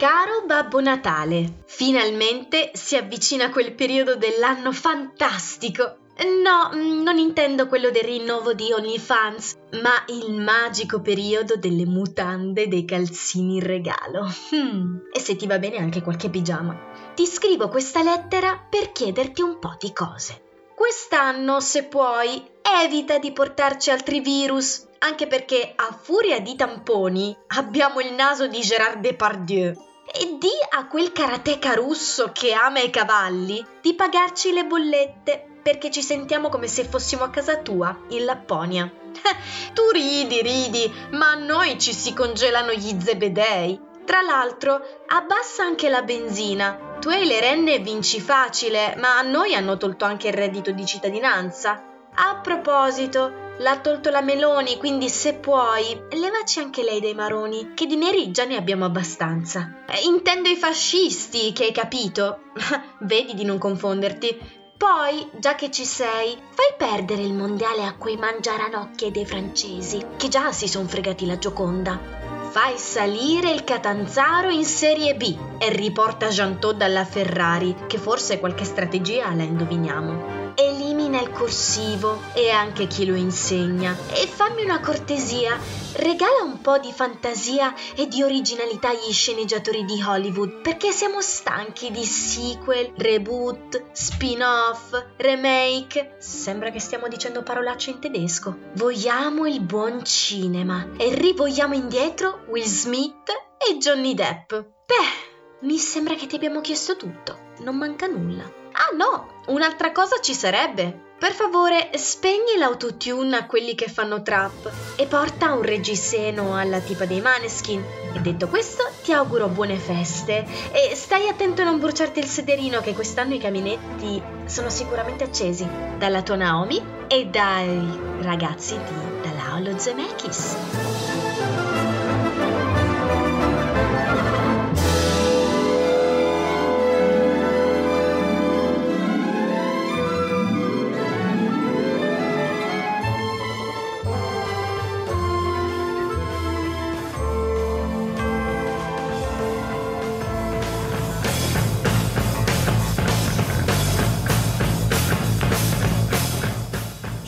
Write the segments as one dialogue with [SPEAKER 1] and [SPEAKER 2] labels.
[SPEAKER 1] Caro Babbo Natale, finalmente si avvicina quel periodo dell'anno fantastico. No, non intendo quello del rinnovo di OnlyFans, ma il magico periodo delle mutande dei calzini in regalo. Hmm. E se ti va bene anche qualche pigiama. Ti scrivo questa lettera per chiederti un po' di cose. Quest'anno, se puoi, evita di portarci altri virus, anche perché a furia di tamponi abbiamo il naso di Gérard Depardieu. E di a quel karateka russo che ama i cavalli di pagarci le bollette perché ci sentiamo come se fossimo a casa tua, in Lapponia. tu ridi, ridi, ma a noi ci si congelano gli zebedei. Tra l'altro, abbassa anche la benzina. Tu hai le renne vinci facile, ma a noi hanno tolto anche il reddito di cittadinanza. A proposito, L'ha tolto la Meloni, quindi se puoi, levaci anche lei dai maroni, che di neri già ne abbiamo abbastanza. Eh, intendo i fascisti, che hai capito? Vedi di non confonderti. Poi, già che ci sei, fai perdere il mondiale a quei mangiaranocchie dei francesi, che già si son fregati la Gioconda. Fai salire il Catanzaro in Serie B e riporta Jantò dalla Ferrari, che forse qualche strategia la indoviniamo elimina il corsivo e anche chi lo insegna. E fammi una cortesia, regala un po' di fantasia e di originalità agli sceneggiatori di Hollywood, perché siamo stanchi di sequel, reboot, spin-off, remake. Sembra che stiamo dicendo parolacce in tedesco. Vogliamo il buon cinema e rivogliamo indietro Will Smith e Johnny Depp. Beh, mi sembra che ti abbiamo chiesto tutto. Non manca nulla. Ah no, un'altra cosa ci sarebbe. Per favore, spegni l'autotune a quelli che fanno trap e porta un reggiseno alla tipa dei Maneskin. E detto questo, ti auguro buone feste e stai attento a non bruciarti il sederino che quest'anno i caminetti sono sicuramente accesi. Dalla tua Naomi e dai ragazzi di Dalaolo Zemeckis.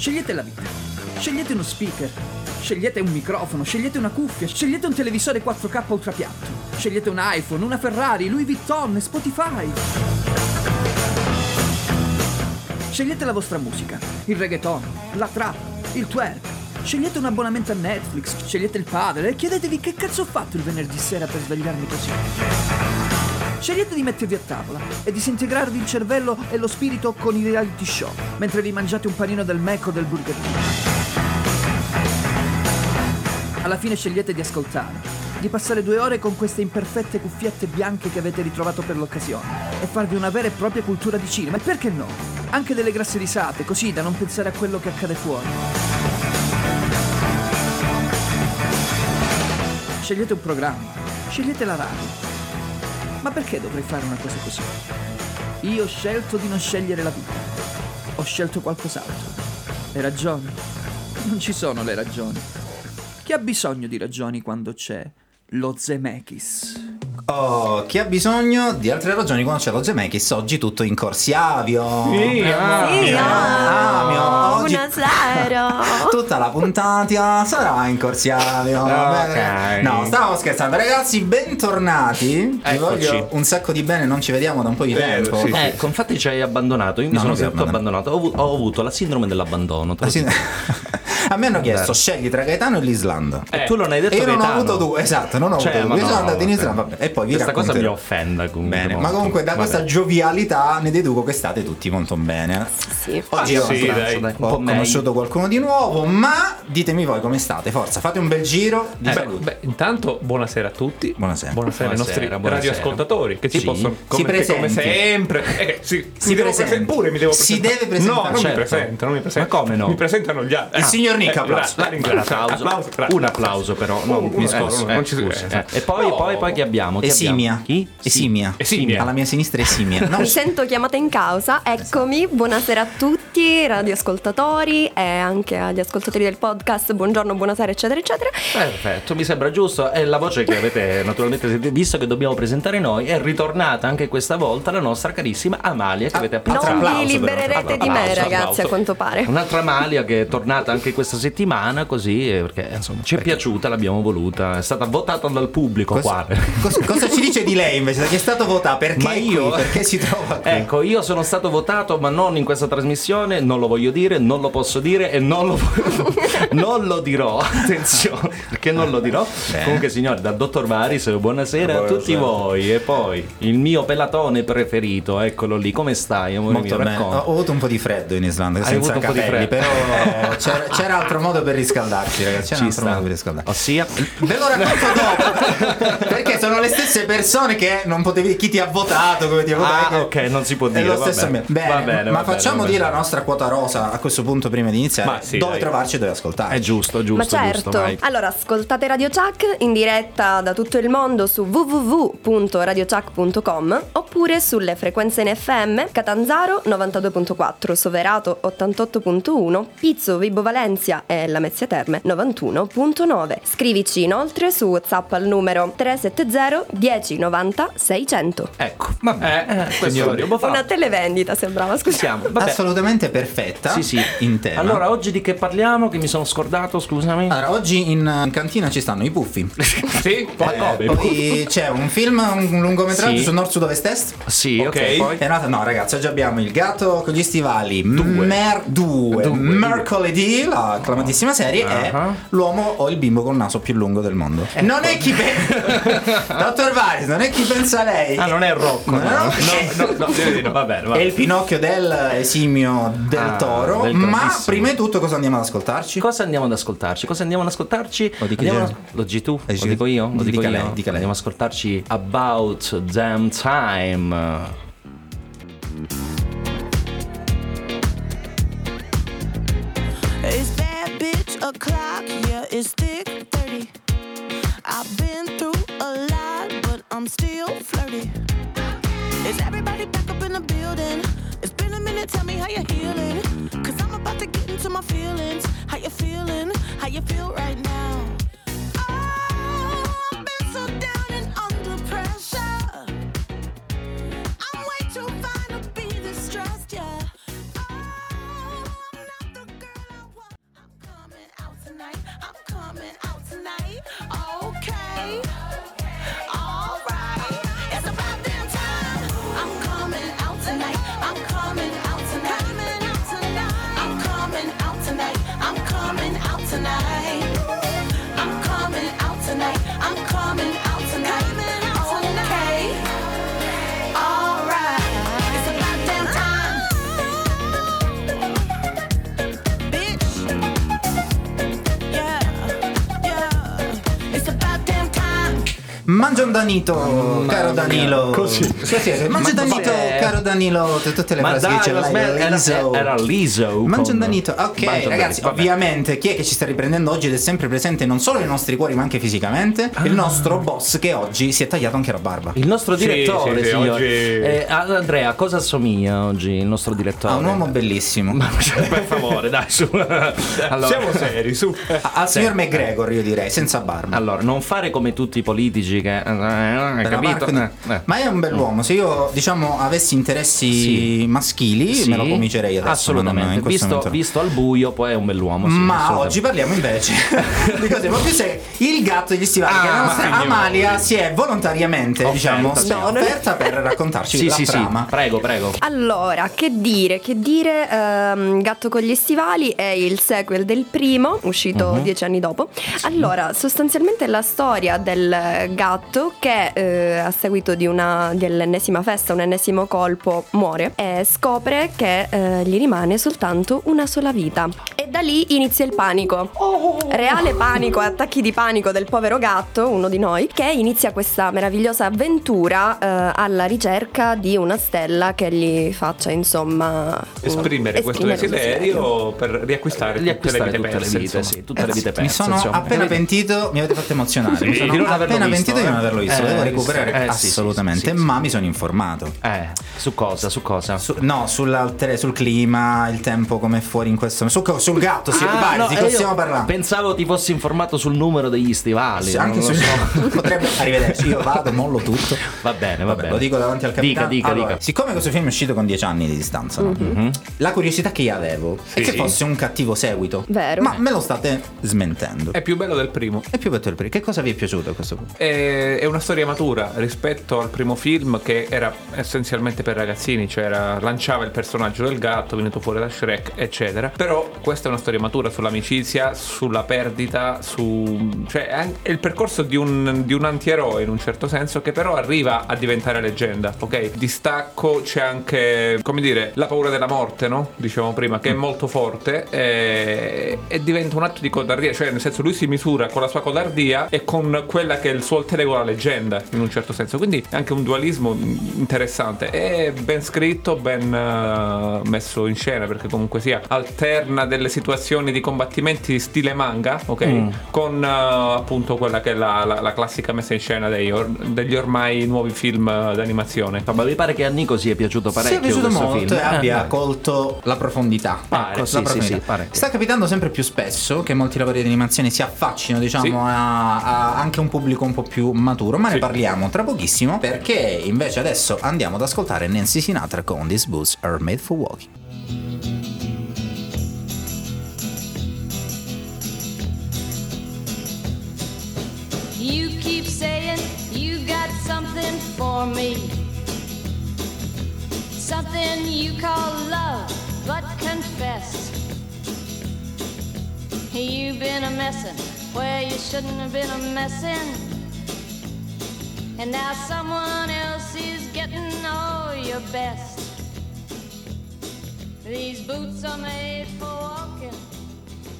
[SPEAKER 2] Scegliete la vita. Scegliete uno speaker. Scegliete un microfono, scegliete una cuffia, scegliete un televisore 4K ultrapiatto. Scegliete un iPhone, una Ferrari, Louis Vuitton, Spotify. Scegliete la vostra musica, il reggaeton, la trap, il twerk. Scegliete un abbonamento a Netflix, scegliete il padre e chiedetevi che cazzo ho fatto il venerdì sera per svegliarmi così. Scegliete di mettervi a tavola e disintegrarvi il cervello e lo spirito con i reality show, mentre vi mangiate un panino del Mac o del Burger King. Alla fine scegliete di ascoltare, di passare due ore con queste imperfette cuffiette bianche che avete ritrovato per l'occasione e farvi una vera e propria cultura di cinema. E perché no? Anche delle grasse risate, così da non pensare a quello che accade fuori. Scegliete un programma, scegliete la radio, ma perché dovrei fare una cosa così? Io ho scelto di non scegliere la vita. Ho scelto qualcos'altro. Le ragioni? Non ci sono le ragioni. Chi ha bisogno di ragioni quando c'è lo Zemeckis?
[SPEAKER 3] Oh, chi ha bisogno di altre ragioni quando c'è lo Zemeckis? Oggi tutto in corsiavio.
[SPEAKER 4] Sì, ah,
[SPEAKER 3] Sì, ah, mio, oggi-
[SPEAKER 5] Buonasera.
[SPEAKER 3] Tutta la puntata sarà in corsiavio.
[SPEAKER 4] Ok.
[SPEAKER 3] No, stavamo scherzando, ragazzi. Bentornati. Vi voglio un sacco di bene, non ci vediamo da un po' di
[SPEAKER 4] Vero,
[SPEAKER 3] tempo.
[SPEAKER 4] sì, sì.
[SPEAKER 6] Ecco, infatti ci hai abbandonato. Io mi
[SPEAKER 3] No,
[SPEAKER 6] sono sentito abbandonato. Ho, ho avuto la sindrome dell'abbandono.
[SPEAKER 3] Ah, sì.
[SPEAKER 6] dico.
[SPEAKER 3] A me hanno chiesto scegli tra Gaetano e l'Islanda.
[SPEAKER 6] E tu non hai detto
[SPEAKER 3] E io non ho
[SPEAKER 6] Gaetano.
[SPEAKER 3] avuto due, esatto, non ho
[SPEAKER 6] Cioè,
[SPEAKER 3] avuto due. Io
[SPEAKER 6] no,
[SPEAKER 3] sono andato in. Islanda vabbè, e poi vi
[SPEAKER 6] Questa cosa mi offenda comunque.
[SPEAKER 3] Bene, ma comunque da
[SPEAKER 6] Vabbè.
[SPEAKER 3] questa giovialità ne deduco che state tutti molto bene.
[SPEAKER 5] Sì.
[SPEAKER 3] Oggi ho,
[SPEAKER 4] sì, dai,
[SPEAKER 6] un po'
[SPEAKER 3] ho
[SPEAKER 6] meglio.
[SPEAKER 3] conosciuto qualcuno di nuovo, ma ditemi voi come state, forza, fate un bel giro di
[SPEAKER 4] Beh,
[SPEAKER 3] saluti.
[SPEAKER 4] beh, intanto buonasera a tutti.
[SPEAKER 3] Buonasera.
[SPEAKER 4] Buonasera ai nostri
[SPEAKER 6] Buonasera,
[SPEAKER 4] radioascoltatori che ci
[SPEAKER 6] Sì.
[SPEAKER 4] possono
[SPEAKER 3] Si
[SPEAKER 4] come, che come
[SPEAKER 3] presenti.
[SPEAKER 4] sempre. Eh, sì,
[SPEAKER 3] Si
[SPEAKER 4] mi devo
[SPEAKER 3] presenti.
[SPEAKER 4] presen- pure mi devo
[SPEAKER 3] Si
[SPEAKER 4] presentare.
[SPEAKER 3] deve presentare,
[SPEAKER 4] No, non
[SPEAKER 6] certo.
[SPEAKER 4] mi presentano, non mi presentano.
[SPEAKER 6] Ma come no?
[SPEAKER 4] Mi presentano gli altri.
[SPEAKER 3] Il
[SPEAKER 4] Ah,
[SPEAKER 3] signor Nick,
[SPEAKER 4] eh,
[SPEAKER 3] applauso.
[SPEAKER 4] la- la.
[SPEAKER 6] Applauso. Un applauso però, no,
[SPEAKER 4] Oh,
[SPEAKER 6] mi eh,
[SPEAKER 4] non ci si
[SPEAKER 6] scusi,
[SPEAKER 4] vede.
[SPEAKER 6] eh. E poi,
[SPEAKER 4] No.
[SPEAKER 6] poi, poi chi abbiamo?
[SPEAKER 3] Esimia.
[SPEAKER 6] Chi?
[SPEAKER 3] Esimia.
[SPEAKER 4] Esimia.
[SPEAKER 3] Alla mia sinistra è Esimia. No,
[SPEAKER 5] Mi sento chiamata in causa, eccomi, buonasera a tutti, radioascoltatori e anche agli ascoltatori del podcast. Buongiorno, buonasera, eccetera, eccetera.
[SPEAKER 6] Perfetto, mi sembra giusto. E la voce che avete naturalmente visto che dobbiamo presentare noi, è ritornata anche questa volta la nostra carissima Amalia che avete
[SPEAKER 5] Non
[SPEAKER 6] appena
[SPEAKER 5] vi libererete di me, ragazzi, a quanto pare.
[SPEAKER 6] Un'altra Amalia che è tornata anche questa settimana, così eh, perché insomma ci è piaciuta, l'abbiamo voluta, è stata votata dal pubblico qua.
[SPEAKER 3] Cosa, cosa ci dice di lei invece? Da chi è stato votato? Perché
[SPEAKER 6] Ma io-
[SPEAKER 3] qui? Perché si trova qui?
[SPEAKER 6] Ecco, io sono stato votato, ma non in questa trasmissione, non lo voglio dire, non lo posso dire e non lo, non lo dirò. Attenzione, perché non lo dirò.
[SPEAKER 3] Bene.
[SPEAKER 6] Comunque, signori, dal dottor Varis, buonasera a tutti voi. E poi il mio pelatone preferito, eccolo lì. Come stai, amore
[SPEAKER 3] Molto
[SPEAKER 6] mio?
[SPEAKER 3] bene. Ho, avuto un po' di freddo in Islanda,
[SPEAKER 6] Hai
[SPEAKER 3] senza
[SPEAKER 6] avuto un po' di
[SPEAKER 3] capelli,
[SPEAKER 6] freddo.
[SPEAKER 3] però c'era, c'era altro modo per riscaldarci, ragazzi. C'era
[SPEAKER 6] Ci
[SPEAKER 3] un altro
[SPEAKER 6] sta.
[SPEAKER 3] modo per riscaldarci.
[SPEAKER 6] Ossia,
[SPEAKER 3] Ve lo racconto dopo perché sono le stesse persone che non potevi chi ti ha votato come ti ha votato
[SPEAKER 6] Ah, ok, non si può
[SPEAKER 3] è
[SPEAKER 6] dire,
[SPEAKER 3] lo
[SPEAKER 6] va
[SPEAKER 3] stesso
[SPEAKER 6] bene.
[SPEAKER 3] bene,
[SPEAKER 6] Va bene,
[SPEAKER 3] ma
[SPEAKER 6] va bene,
[SPEAKER 3] facciamo
[SPEAKER 6] va
[SPEAKER 3] dire
[SPEAKER 6] bene.
[SPEAKER 3] la nostra quota rosa a questo punto prima di iniziare
[SPEAKER 4] Ma sì,
[SPEAKER 3] dove
[SPEAKER 4] dai.
[SPEAKER 3] trovarci e dove ascoltare
[SPEAKER 6] è giusto, giusto,
[SPEAKER 5] Ma
[SPEAKER 6] giusto.
[SPEAKER 5] certo,
[SPEAKER 6] vai.
[SPEAKER 5] allora ascoltate Radio Chuck in diretta da tutto il mondo su www.radiochuck.com oppure sulle frequenze in FM Catanzaro 92.4, Soverato 88.1, Pizzo, Vibo Valencia e Lamezia Terme 91.9. Scrivici inoltre su WhatsApp al numero 370 1090 600.
[SPEAKER 6] Ecco, vabbè, eh, questo
[SPEAKER 4] signori.
[SPEAKER 6] lo devo fare.
[SPEAKER 5] Una televendita sembrava, scusa.
[SPEAKER 6] Siamo, vabbè.
[SPEAKER 3] assolutamente perfetta
[SPEAKER 6] Sì, sì.
[SPEAKER 3] in tema
[SPEAKER 6] Allora, oggi di che parliamo? Che mi sono scordato, scusami.
[SPEAKER 3] Allora, oggi in, in cantina ci stanno i puffi
[SPEAKER 4] Sì?
[SPEAKER 3] Eh, poi c'è un film, un lungometraggio
[SPEAKER 6] Sì.
[SPEAKER 3] su nord sud ovest est
[SPEAKER 6] Sì, ok,
[SPEAKER 4] Ok.
[SPEAKER 6] poi.
[SPEAKER 3] È nata, no ragazzi, oggi abbiamo il gatto con gli stivali Mer 2,
[SPEAKER 6] Due.
[SPEAKER 3] mercoledì, la acclamatissima serie, e
[SPEAKER 6] Ah.
[SPEAKER 3] l'uomo o il bimbo con il naso più lungo del mondo. Non è chi pensa, dottor Varis, non è chi pensa lei.
[SPEAKER 6] Ah, non è Rocco.
[SPEAKER 3] No,
[SPEAKER 6] No,
[SPEAKER 3] no,
[SPEAKER 6] no, no, no, va bene,
[SPEAKER 3] È il Pinocchio del esimio del
[SPEAKER 6] Ah,
[SPEAKER 3] toro.
[SPEAKER 6] del
[SPEAKER 3] ma prima di tutto, cosa andiamo ad ascoltarci?
[SPEAKER 6] Cosa andiamo ad ascoltarci? Cosa andiamo ad ascoltarci?
[SPEAKER 3] Lo dici
[SPEAKER 6] Andiamo Lo dici tu?
[SPEAKER 3] Eh,
[SPEAKER 6] Lo
[SPEAKER 3] sì.
[SPEAKER 6] dico io? Lo dico
[SPEAKER 3] Dica
[SPEAKER 6] io?
[SPEAKER 3] lei, dica lei.
[SPEAKER 6] Andiamo ad ascoltarci About Damn Time.
[SPEAKER 7] It's bad bitch o'clock, yeah, it's thick 30. I've been through I'm still flirty. Is everybody back up in the building? It's been a minute, tell me how you're healing. Cause I'm about to get into my feelings. How you feeling? How you feel right now?
[SPEAKER 3] Mangia un danito, caro Danilo.
[SPEAKER 6] Così.
[SPEAKER 3] Sì, sì, sì. Mangia un
[SPEAKER 6] Ma
[SPEAKER 3] danito,
[SPEAKER 6] cos'è?
[SPEAKER 3] caro Danilo. Tutte le
[SPEAKER 6] Ma
[SPEAKER 3] frasi che c'è
[SPEAKER 6] era,
[SPEAKER 3] liso.
[SPEAKER 6] era liso.
[SPEAKER 3] Mangia un danito. Ok,
[SPEAKER 6] Mangia
[SPEAKER 3] ragazzi,
[SPEAKER 6] vabbè.
[SPEAKER 3] ovviamente chi è che ci sta riprendendo oggi ed è sempre presente non solo nei nostri cuori, ma anche fisicamente?
[SPEAKER 6] Ah.
[SPEAKER 3] Il nostro boss che oggi si è tagliato anche la barba.
[SPEAKER 6] Il nostro direttore,
[SPEAKER 4] sì, sì,
[SPEAKER 6] signore.
[SPEAKER 4] oggi-
[SPEAKER 6] Eh, Andrea, a cosa assomiglia oggi il nostro direttore?
[SPEAKER 3] Ha un uomo bellissimo.
[SPEAKER 6] Ma cioè, per favore, dai, su. Allora,
[SPEAKER 4] Siamo seri, su.
[SPEAKER 3] A- Al signor McGregor, io direi, senza barba.
[SPEAKER 6] allora, non fare come tutti i politici che. eh, capito? Eh.
[SPEAKER 3] Ma è un bell'uomo. Se io, diciamo, avessi interessi
[SPEAKER 6] Sì.
[SPEAKER 3] maschili,
[SPEAKER 6] Sì,
[SPEAKER 3] me lo comincerei adesso.
[SPEAKER 6] Assolutamente.
[SPEAKER 3] questo
[SPEAKER 6] Visto,
[SPEAKER 3] no.
[SPEAKER 6] visto al buio, poi è un bell'uomo. sì,
[SPEAKER 3] Ma oggi parliamo invece di cose più serie. Il gatto degli stivali.
[SPEAKER 6] Ah,
[SPEAKER 3] che la nostra. Amalia si è volontariamente,
[SPEAKER 6] Offerta,
[SPEAKER 3] diciamo,
[SPEAKER 6] sì.
[SPEAKER 5] No,
[SPEAKER 3] offerta per raccontarci
[SPEAKER 6] Sì,
[SPEAKER 3] la
[SPEAKER 6] sì, sì.
[SPEAKER 3] trama.
[SPEAKER 6] Prego, prego.
[SPEAKER 5] Allora, che dire, che dire, ehm, Gatto con gli stivali è il sequel del primo, uscito
[SPEAKER 6] Mhm.
[SPEAKER 5] dieci anni dopo. Allora, sostanzialmente la storia del gatto che eh, a seguito di una, dell'ennesima festa, un ennesimo colpo, muore e scopre che eh, gli rimane soltanto una sola vita. E da lì inizia il panico. Reale panico e attacchi di panico del povero gatto, uno di noi, che inizia questa meravigliosa avventura eh, alla ricerca di una stella che gli faccia, insomma,
[SPEAKER 4] Esprimere questo
[SPEAKER 5] esprimere un
[SPEAKER 4] desiderio per riacquistare,
[SPEAKER 6] Riacquistare
[SPEAKER 4] tutte le vite
[SPEAKER 6] tutte le
[SPEAKER 4] perse,
[SPEAKER 6] vite, sì, tutte le vite
[SPEAKER 3] Mi
[SPEAKER 6] perse.
[SPEAKER 3] sono
[SPEAKER 6] insomma.
[SPEAKER 3] appena pentito, mi avete fatto emozionare. mi
[SPEAKER 6] Sì,
[SPEAKER 3] sono
[SPEAKER 6] non averlo
[SPEAKER 3] appena
[SPEAKER 6] visto,
[SPEAKER 3] pentito di non
[SPEAKER 6] eh.
[SPEAKER 3] averlo visto.
[SPEAKER 6] Eh,
[SPEAKER 3] Devo recuperare
[SPEAKER 6] Eh, sì, sì,
[SPEAKER 3] assolutamente,
[SPEAKER 6] sì, sì,
[SPEAKER 3] ma
[SPEAKER 6] sì.
[SPEAKER 3] mi sono informato.
[SPEAKER 6] Eh, su cosa? Su cosa?
[SPEAKER 3] Su- no, sul clima, il tempo come è fuori in questo. Su, sul gatto, si
[SPEAKER 6] Ah, no,
[SPEAKER 3] di
[SPEAKER 6] eh,
[SPEAKER 3] cosa stiamo parlando?
[SPEAKER 6] Pensavo ti fossi informato sul numero degli stivali.
[SPEAKER 3] Sì,
[SPEAKER 6] non
[SPEAKER 3] anche
[SPEAKER 6] lo
[SPEAKER 3] su
[SPEAKER 6] so.
[SPEAKER 3] potrebbe arrivederci. Io vado, mollo tutto.
[SPEAKER 6] Va bene, va
[SPEAKER 3] Vabbè,
[SPEAKER 6] bene.
[SPEAKER 3] lo dico davanti al
[SPEAKER 6] Dica,
[SPEAKER 3] capitano.
[SPEAKER 6] dica,
[SPEAKER 3] Allora,
[SPEAKER 6] dica.
[SPEAKER 3] Siccome questo film è uscito con 10 anni di distanza, no? la curiosità che io avevo è
[SPEAKER 4] Sì.
[SPEAKER 3] che fosse un cattivo seguito.
[SPEAKER 5] Vero.
[SPEAKER 3] Ma me lo state smentendo.
[SPEAKER 4] È più bello del primo.
[SPEAKER 3] È più bello il primo. Che cosa vi è piaciuto a questo punto?
[SPEAKER 4] È è una storia matura rispetto al primo film che era essenzialmente per ragazzini, cioè era- lanciava il personaggio del gatto venuto fuori da Shrek, eccetera. Però questa è una storia matura sull'amicizia, sulla perdita, su... cioè è il percorso di un, di un antieroe in un certo senso che però arriva a diventare leggenda, ok? Distacco c'è anche, come dire, la paura della morte, no? Dicevamo prima, che è molto forte e, e diventa un atto di codardia, cioè nel senso lui si misura con la sua codardia e con quella che è il suo alter ego la leggenda, in un certo senso. Quindi è anche un dualismo interessante. È ben scritto, ben eh, messo in scena, perché comunque sia alterna delle situazioni di combattimenti stile manga, ok? Con eh, appunto quella che è la, la- la classica messa in scena dei or- degli ormai nuovi film eh, d'animazione.
[SPEAKER 6] Ma mi pare che a Nico sia piaciuto
[SPEAKER 3] Sì, è
[SPEAKER 6] parecchio
[SPEAKER 3] piaciuto
[SPEAKER 6] questo
[SPEAKER 3] molto
[SPEAKER 6] film.
[SPEAKER 3] abbia
[SPEAKER 6] eh.
[SPEAKER 3] colto la profondità.
[SPEAKER 6] Pare,
[SPEAKER 3] Ecco,
[SPEAKER 6] sì,
[SPEAKER 3] la
[SPEAKER 6] sì,
[SPEAKER 3] profondità.
[SPEAKER 6] sì, pare.
[SPEAKER 3] Sta capitando sempre più spesso che molti lavori di animazione si affaccino, diciamo,
[SPEAKER 4] Sì.
[SPEAKER 3] a, a anche un pubblico un po' più maturo. Ma ne
[SPEAKER 4] Sì.
[SPEAKER 3] parliamo tra pochissimo. Perché invece adesso andiamo ad ascoltare Nancy Sinatra con These Boots Are Made for Walking.
[SPEAKER 8] You keep saying you got something for me. Something you call love, but confess. You've been a messin' where you shouldn't have been a messin'. And now someone else is getting all your best. These boots are made for walking,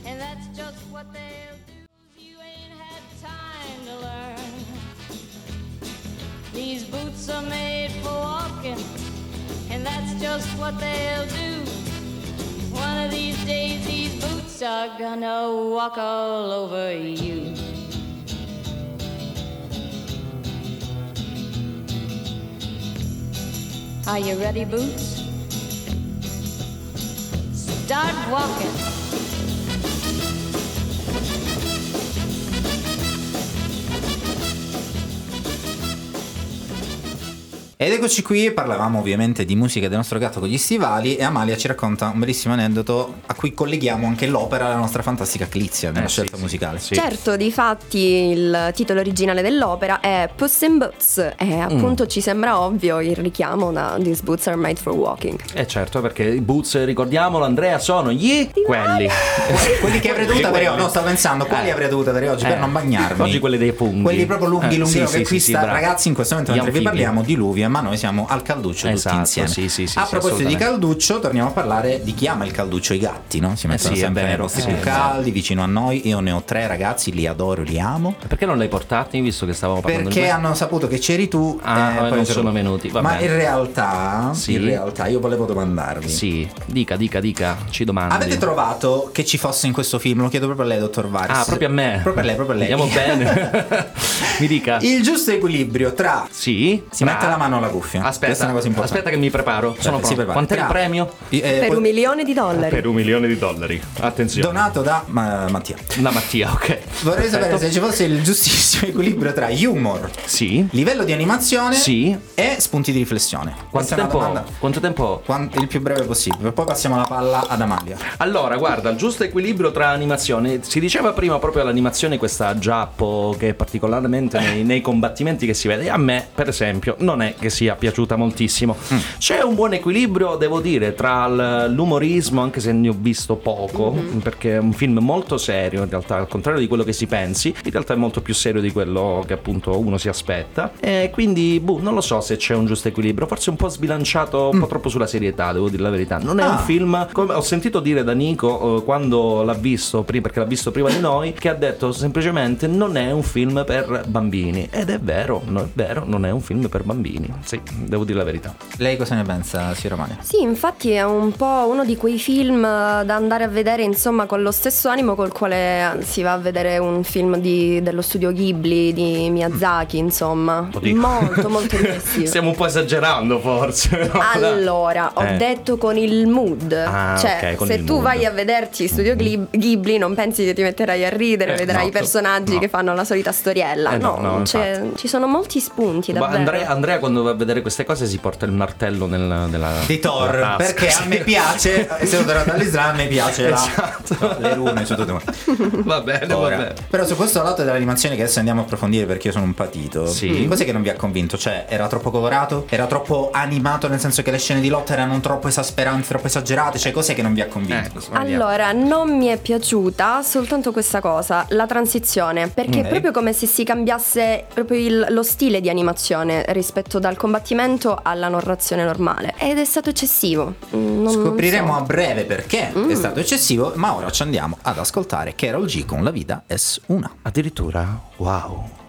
[SPEAKER 8] and that's just what they'll do. You ain't had time to learn. These boots are made for walking, and that's just what they'll do. One of these days, these boots are gonna walk all over you. Are you ready, boots? Start walking.
[SPEAKER 3] Ed eccoci qui, parlavamo ovviamente di musica del nostro gatto con gli stivali e Amalia ci racconta un bellissimo aneddoto a cui colleghiamo anche l'opera alla nostra fantastica Clizia nella
[SPEAKER 6] Eh,
[SPEAKER 3] scelta
[SPEAKER 6] sì,
[SPEAKER 3] musicale.
[SPEAKER 6] sì.
[SPEAKER 5] Certo, di fatti il titolo originale dell'opera è Puss in Boots e appunto ci sembra ovvio il richiamo da These Boots are made for walking.
[SPEAKER 6] Eh certo, perché i boots, ricordiamolo, Andrea, sono gli quelli.
[SPEAKER 3] Quelli che avrei dovuto avere oggi, no, stavo pensando, quali
[SPEAKER 6] Eh.
[SPEAKER 3] avrei dovuto avere oggi per
[SPEAKER 6] Eh.
[SPEAKER 3] non bagnarmi?
[SPEAKER 6] Oggi quelli dei funghi.
[SPEAKER 3] Quelli proprio lunghi,
[SPEAKER 6] Eh,
[SPEAKER 3] lunghi,
[SPEAKER 6] sì,
[SPEAKER 3] che
[SPEAKER 6] sì,
[SPEAKER 3] qui
[SPEAKER 6] sì,
[SPEAKER 3] sta,
[SPEAKER 6] bravo.
[SPEAKER 3] ragazzi, in questo momento mentre vi parliamo diluvia, ma noi siamo al calduccio
[SPEAKER 6] Esatto,
[SPEAKER 3] tutti insieme.
[SPEAKER 6] sì, sì, sì,
[SPEAKER 3] a proposito di calduccio, torniamo a parlare di chi ama il calduccio, i gatti, no? Si mettono
[SPEAKER 6] è
[SPEAKER 3] sempre nei posti più caldi, vicino a noi. Io ne ho tre ragazzi, li adoro, li amo.
[SPEAKER 6] Perché non li hai portati, visto che stavamo parlando
[SPEAKER 3] Perché hanno saputo che c'eri tu
[SPEAKER 6] Ah,
[SPEAKER 3] e
[SPEAKER 6] e
[SPEAKER 3] poi
[SPEAKER 6] non
[SPEAKER 3] sono-
[SPEAKER 6] venuti, va
[SPEAKER 3] Ma
[SPEAKER 6] bene.
[SPEAKER 3] in realtà,
[SPEAKER 6] Sì.
[SPEAKER 3] in realtà io volevo domandarvi.
[SPEAKER 6] Sì, dica, dica, dica, ci domandi.
[SPEAKER 3] Avete trovato che ci fosse in questo film? Lo chiedo proprio a lei, dottor Varis.
[SPEAKER 6] Ah, proprio a me.
[SPEAKER 3] Proprio a lei, proprio a lei.
[SPEAKER 6] Andiamo bene. Mi dica.
[SPEAKER 3] Il giusto equilibrio tra
[SPEAKER 6] Sì.
[SPEAKER 3] Si
[SPEAKER 6] Tra-
[SPEAKER 3] mette la mano alla cuffia. È
[SPEAKER 6] Aspetta,
[SPEAKER 3] una cosa importante.
[SPEAKER 6] aspetta che mi preparo. Sono
[SPEAKER 3] si
[SPEAKER 6] pronto.
[SPEAKER 3] prepara.
[SPEAKER 6] Quant'è il premio?
[SPEAKER 3] Eh,
[SPEAKER 5] per
[SPEAKER 3] poi-
[SPEAKER 5] un milione di dollari.
[SPEAKER 6] Per un milione di dollari. Attenzione.
[SPEAKER 3] Donato da ma- Mattia.
[SPEAKER 6] Da Mattia, ok.
[SPEAKER 3] Vorrei
[SPEAKER 6] Perfetto.
[SPEAKER 3] sapere se ci fosse il giustissimo equilibrio tra humor,
[SPEAKER 6] Sì.
[SPEAKER 3] livello di animazione
[SPEAKER 6] Sì.
[SPEAKER 3] e spunti di riflessione.
[SPEAKER 6] Quanto
[SPEAKER 3] è
[SPEAKER 6] tempo? Quanto tempo?
[SPEAKER 3] Quan- il più breve possibile. Poi passiamo la palla ad Amalia.
[SPEAKER 6] Allora, guarda, il giusto equilibrio tra animazione. Si diceva prima proprio l'animazione, questa giappo che particolarmente nei, nei combattimenti che si vede. A me, per esempio, non è che sia piaciuta moltissimo.
[SPEAKER 3] Mm.
[SPEAKER 6] C'è un buon equilibrio, devo dire, tra l'umorismo, anche se ne ho visto poco,
[SPEAKER 3] Mm-hmm.
[SPEAKER 6] perché è un film molto serio in realtà, al contrario di quello che si pensi, in realtà è molto più serio di quello che appunto uno si aspetta. E quindi, boh, non lo so se c'è un giusto equilibrio, forse un po' sbilanciato, un po' troppo sulla serietà, devo dire la verità. Non è
[SPEAKER 3] Mm. Ah.
[SPEAKER 6] un film, come ho sentito dire da Nico eh, quando l'ha visto, prima, perché l'ha visto prima di noi, che ha detto semplicemente non è un film per bambini. Ed è vero, no, è vero, non è un film per bambini. Sì, devo dire la verità.
[SPEAKER 3] Lei cosa ne pensa, Sira Mania?
[SPEAKER 5] Sì, infatti è un po' uno di quei film eh, da andare a vedere, insomma, con lo stesso animo col quale si va a vedere un film di- dello studio Ghibli di Miyazaki, insomma.
[SPEAKER 6] Lo dico.
[SPEAKER 5] Molto, molto immersivo.
[SPEAKER 6] Stiamo un po' esagerando forse. no?
[SPEAKER 5] Allora, ho
[SPEAKER 6] Eh.
[SPEAKER 5] detto con il mood.
[SPEAKER 6] Ah,
[SPEAKER 5] cioè,
[SPEAKER 6] ok, con
[SPEAKER 5] se tu
[SPEAKER 6] mood.
[SPEAKER 5] vai a vederti Studio Gli- Ghibli, non pensi che ti metterai a ridere,
[SPEAKER 6] Eh,
[SPEAKER 5] vedrai
[SPEAKER 6] no,
[SPEAKER 5] i personaggi
[SPEAKER 6] no.
[SPEAKER 5] che fanno la solita storiella.
[SPEAKER 6] Eh, no,
[SPEAKER 5] no,
[SPEAKER 6] no,
[SPEAKER 5] c'è- ci sono molti spunti,
[SPEAKER 6] Ma
[SPEAKER 5] davvero.
[SPEAKER 6] Andrea, Andrea quando va a vedere queste cose si porta il martello nel, nella
[SPEAKER 3] Di Thor,
[SPEAKER 6] nella tasca.
[SPEAKER 3] perché a me piace, essendo tornato dall'Islam, a me piace la-
[SPEAKER 6] Esatto.
[SPEAKER 3] le rune su tutto.
[SPEAKER 6] Va bene, va
[SPEAKER 3] Ora,
[SPEAKER 6] bene.
[SPEAKER 3] Però su questo lato dell'animazione che adesso andiamo a approfondire perché io sono un patito.
[SPEAKER 6] Sì.
[SPEAKER 3] Cos'è che non vi ha convinto? Cioè, era troppo colorato? Era troppo animato nel senso che le scene di lotta erano troppo esasperanti, troppo esagerate? Cioè, cos'è che non vi ha convinto?
[SPEAKER 6] Ecco,
[SPEAKER 5] Allora, non mi è piaciuta soltanto questa cosa, la transizione, perché
[SPEAKER 3] Ok.
[SPEAKER 5] è proprio come se si cambiasse proprio il- lo stile di animazione rispetto dal combattimento alla narrazione normale. Ed è stato eccessivo. Mm, non- non
[SPEAKER 3] Scopriremo
[SPEAKER 5] so.
[SPEAKER 3] a breve perché è stato eccessivo, ma ora ci andiamo ad ascoltare Carol G con La vita es una.
[SPEAKER 6] Addirittura? Wow.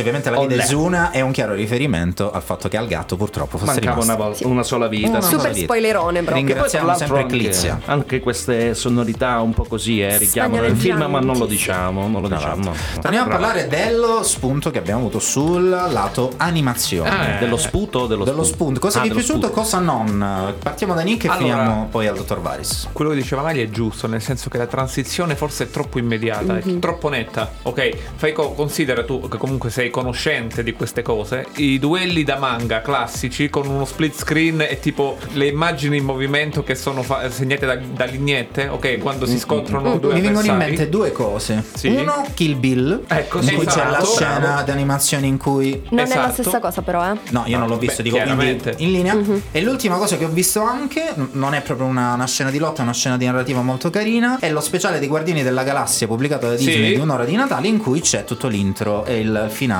[SPEAKER 3] Ragazzi, ovviamente la vita
[SPEAKER 6] Olè.
[SPEAKER 3] es una è un chiaro riferimento al fatto che al gatto purtroppo fosse
[SPEAKER 6] Mancava
[SPEAKER 3] rimasto.
[SPEAKER 6] una, vol- una sola vita.
[SPEAKER 3] Una sola
[SPEAKER 5] Super
[SPEAKER 3] vita.
[SPEAKER 5] spoilerone proprio.
[SPEAKER 3] Ringraziamo sempre
[SPEAKER 6] l'altro,
[SPEAKER 3] Clizia.
[SPEAKER 6] Anche, anche queste sonorità un po' così eh, richiamano il film, ma non lo diciamo. Non lo diciamo. no.
[SPEAKER 3] Torniamo a parlare dello spunto che abbiamo avuto sul lato animazione.
[SPEAKER 6] l'altro. Eh, dello sputo dello,
[SPEAKER 3] dello spunto. Cosa
[SPEAKER 6] Ah,
[SPEAKER 3] vi è piaciuto,
[SPEAKER 6] spunto.
[SPEAKER 3] cosa non? Partiamo da Nick e
[SPEAKER 4] Allora-
[SPEAKER 3] finiamo poi al dottor Varis.
[SPEAKER 4] Quello che diceva Mali è giusto, nel senso che la transizione forse è troppo immediata, è troppo netta. Ok, fai co- considera tu che comunque sei conoscente di queste cose. I duelli da manga classici con uno split screen e tipo le immagini in movimento che sono fa- segnate da, da lignette, ok, quando si scontrano due
[SPEAKER 3] Mi vengono in mente due cose.
[SPEAKER 4] Sì.
[SPEAKER 3] Uno, Kill Bill.
[SPEAKER 4] Ecco,
[SPEAKER 3] in cui c'è la
[SPEAKER 4] esatto,
[SPEAKER 3] scena di animazione in cui
[SPEAKER 5] Non è la
[SPEAKER 4] Esatto.
[SPEAKER 5] stessa cosa però, eh.
[SPEAKER 3] No, io non l'ho visto,
[SPEAKER 4] Beh,
[SPEAKER 3] dico quindi
[SPEAKER 4] chiaramente.
[SPEAKER 3] in linea. E l'ultima cosa che ho visto anche, non è proprio una, una scena di lotta, è una scena di narrativa molto carina, è lo speciale dei Guardiani della Galassia pubblicato da Disney
[SPEAKER 4] Sì.
[SPEAKER 3] di un'ora di Natale in cui c'è tutto l'intro e il finale,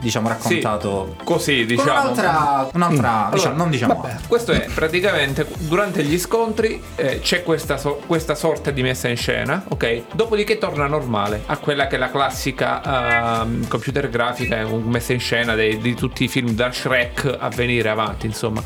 [SPEAKER 3] diciamo, raccontato
[SPEAKER 4] Così,
[SPEAKER 3] con
[SPEAKER 4] diciamo.
[SPEAKER 3] un'altra, un'altra diciamo, non diciamo
[SPEAKER 4] Vabbè, questo è praticamente durante gli scontri eh, c'è questa, so- questa sorta di messa in scena, ok? Dopodiché torna normale a quella che è la classica ehm, computer grafica, messa in scena dei- di tutti i film da Shrek a venire avanti, insomma.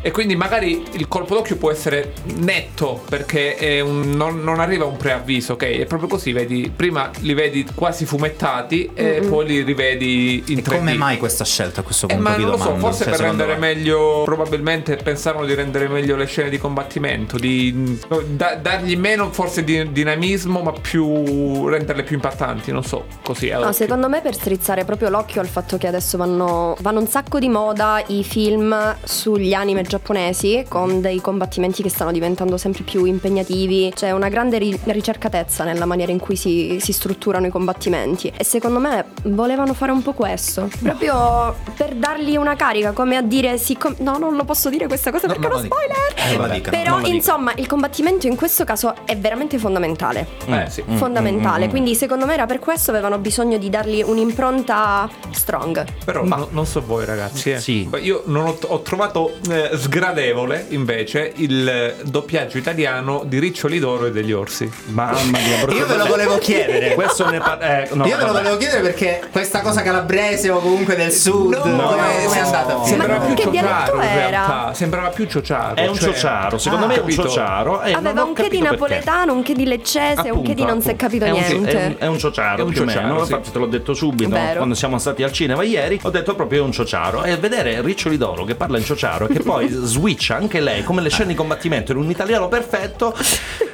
[SPEAKER 4] E quindi magari il colpo d'occhio può essere netto perché è un- non, non arriva un preavviso, ok? È proprio così, vedi, prima li vedi quasi fumettati e poi li rivedi in
[SPEAKER 3] E
[SPEAKER 4] 3D.
[SPEAKER 3] come mai questa scelta a questo
[SPEAKER 4] Eh,
[SPEAKER 3] punto
[SPEAKER 4] ma
[SPEAKER 3] vi
[SPEAKER 4] non lo so, forse
[SPEAKER 3] Cioè,
[SPEAKER 4] per rendere
[SPEAKER 3] voi?
[SPEAKER 4] meglio, probabilmente pensavano di rendere meglio le scene di combattimento, di da- dargli meno forse di dinamismo, ma più renderle più impattanti, non so, così.
[SPEAKER 5] No, secondo me per strizzare proprio l'occhio al fatto che adesso vanno, vanno un sacco di moda i film sugli anime giapponesi con dei combattimenti che stanno diventando sempre più impegnativi, c'è una grande ri- ricercatezza nella maniera in cui si, si strutturano i combattimenti e secondo me volevano fare un un po' questo. Proprio per dargli una carica, come a dire, siccome... No, non lo posso dire questa cosa
[SPEAKER 3] No,
[SPEAKER 5] perché è uno spoiler.
[SPEAKER 3] Eh.
[SPEAKER 5] Però, insomma, il combattimento in questo caso è veramente fondamentale.
[SPEAKER 4] Eh, sì.
[SPEAKER 5] Fondamentale. Quindi, secondo me, era per questo avevano bisogno di dargli un'impronta strong.
[SPEAKER 4] Però no- non so voi ragazzi, eh.
[SPEAKER 6] Sì.
[SPEAKER 4] Ma io non ho, ho trovato eh, sgradevole invece il doppiaggio italiano di Riccioli d'Oro e degli Orsi.
[SPEAKER 6] Mamma mia.
[SPEAKER 3] Io ve lo volevo chiedere.
[SPEAKER 6] Questo ne par- eh, no,
[SPEAKER 3] Io ve lo volevo chiedere perché questa cosa calabrese o comunque del sud,
[SPEAKER 4] No,
[SPEAKER 3] come
[SPEAKER 4] no,
[SPEAKER 3] come è
[SPEAKER 4] no.
[SPEAKER 3] andata?
[SPEAKER 4] Sembrava più
[SPEAKER 5] che
[SPEAKER 4] ciociaro in realtà. Sembrava più ciociaro.
[SPEAKER 6] È un
[SPEAKER 4] cioè-
[SPEAKER 6] ciociaro, secondo
[SPEAKER 4] Ah,
[SPEAKER 6] me è un ciociaro. e non
[SPEAKER 5] Aveva un che di
[SPEAKER 6] perché.
[SPEAKER 5] napoletano, un che di leccese, un che di non si è capito
[SPEAKER 6] è
[SPEAKER 5] niente.
[SPEAKER 6] È un, è un ciociaro
[SPEAKER 4] È un
[SPEAKER 6] più o
[SPEAKER 4] ciociaro,
[SPEAKER 6] meno.
[SPEAKER 4] sì.
[SPEAKER 6] Te l'ho detto subito
[SPEAKER 5] Vero.
[SPEAKER 6] quando siamo stati al cinema ieri. Ho detto proprio è un ciociaro. E vedere Riccioli d'Oro che parla in ciociaro e che poi switcha anche lei come le scene di combattimento in un italiano perfetto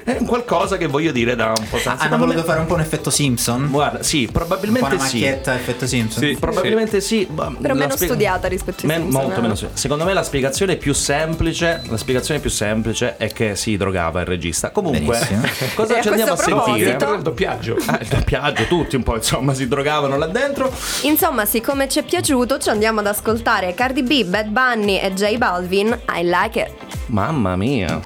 [SPEAKER 6] è un qualcosa che voglio dire da un po' tanto.
[SPEAKER 3] Hanno
[SPEAKER 6] Secondo
[SPEAKER 3] voluto fare un po' un effetto Simpson?
[SPEAKER 6] Guarda, sì,
[SPEAKER 3] Un po'
[SPEAKER 6] probabilmente
[SPEAKER 3] una
[SPEAKER 6] sì.
[SPEAKER 3] macchietta effetto Simpson?
[SPEAKER 4] Sì.
[SPEAKER 6] Probabilmente sì. ma
[SPEAKER 5] Però
[SPEAKER 6] la
[SPEAKER 5] meno
[SPEAKER 6] spie-
[SPEAKER 5] studiata rispetto ai
[SPEAKER 6] Men-
[SPEAKER 5] Simpson,
[SPEAKER 6] molto
[SPEAKER 5] eh.
[SPEAKER 6] meno studiata. Secondo me la spiegazione più semplice, la spiegazione più semplice è che si drogava il regista. Comunque,
[SPEAKER 3] Benissimo.
[SPEAKER 6] cosa
[SPEAKER 5] E a
[SPEAKER 6] ci andiamo a sentire?
[SPEAKER 4] Il doppiaggio.
[SPEAKER 6] Ah, il doppiaggio, tutti un po', insomma, si drogavano là dentro.
[SPEAKER 5] Insomma, siccome ci è piaciuto, ci andiamo ad ascoltare Cardi B, Bad Bunny e J Balvin. I like it.
[SPEAKER 6] Mamma mia.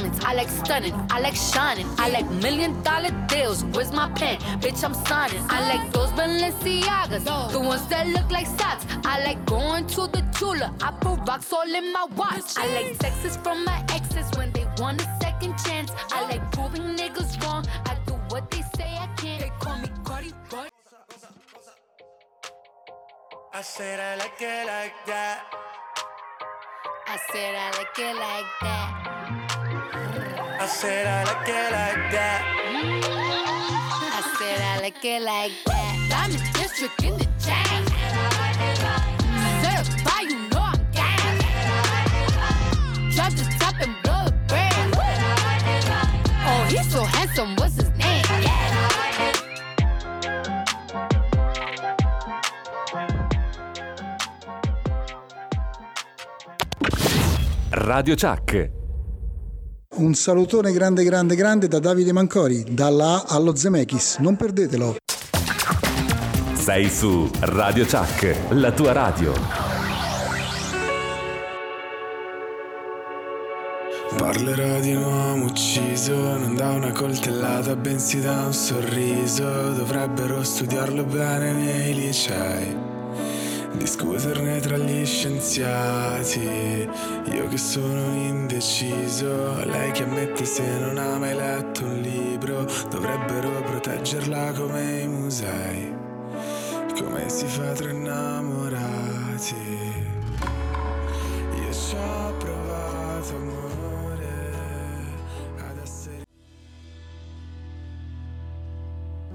[SPEAKER 9] Diamonds, I like stunning, I like shining, I like million dollar deals. Where's my pen? Bitch, I'm signing. I like those Balenciagas, the ones that look like socks. I like going to the Tula. I put rocks all in my watch. I like texts from my exes when they want a second chance. I like proving niggas wrong. I do what they say I can't. They call me Cardi, but.
[SPEAKER 10] I said I like it like that.
[SPEAKER 9] I said I like it like that.
[SPEAKER 10] I said I like it like that.
[SPEAKER 9] I said I like it like that. I'm in district in the chain. Certified, you know I'm gang. Drop the top and blow the brand. Oh, he's so handsome, what's his name? Yeah.
[SPEAKER 11] Radio Chuck.
[SPEAKER 12] Un salutone grande grande grande da Davide Mancori, dalla A allo Zemeckis, non perdetelo.
[SPEAKER 11] Sei su Radio Chuck, la tua radio.
[SPEAKER 10] Parlerò di un uomo ucciso, non da una coltellata, bensì da un sorriso. Dovrebbero studiarlo bene nei licei, discuterne tra gli scienziati. Io che sono indeciso, lei che ammette se non ha mai letto un libro. Dovrebbero proteggerla come i musei, come si fa tra innamorati.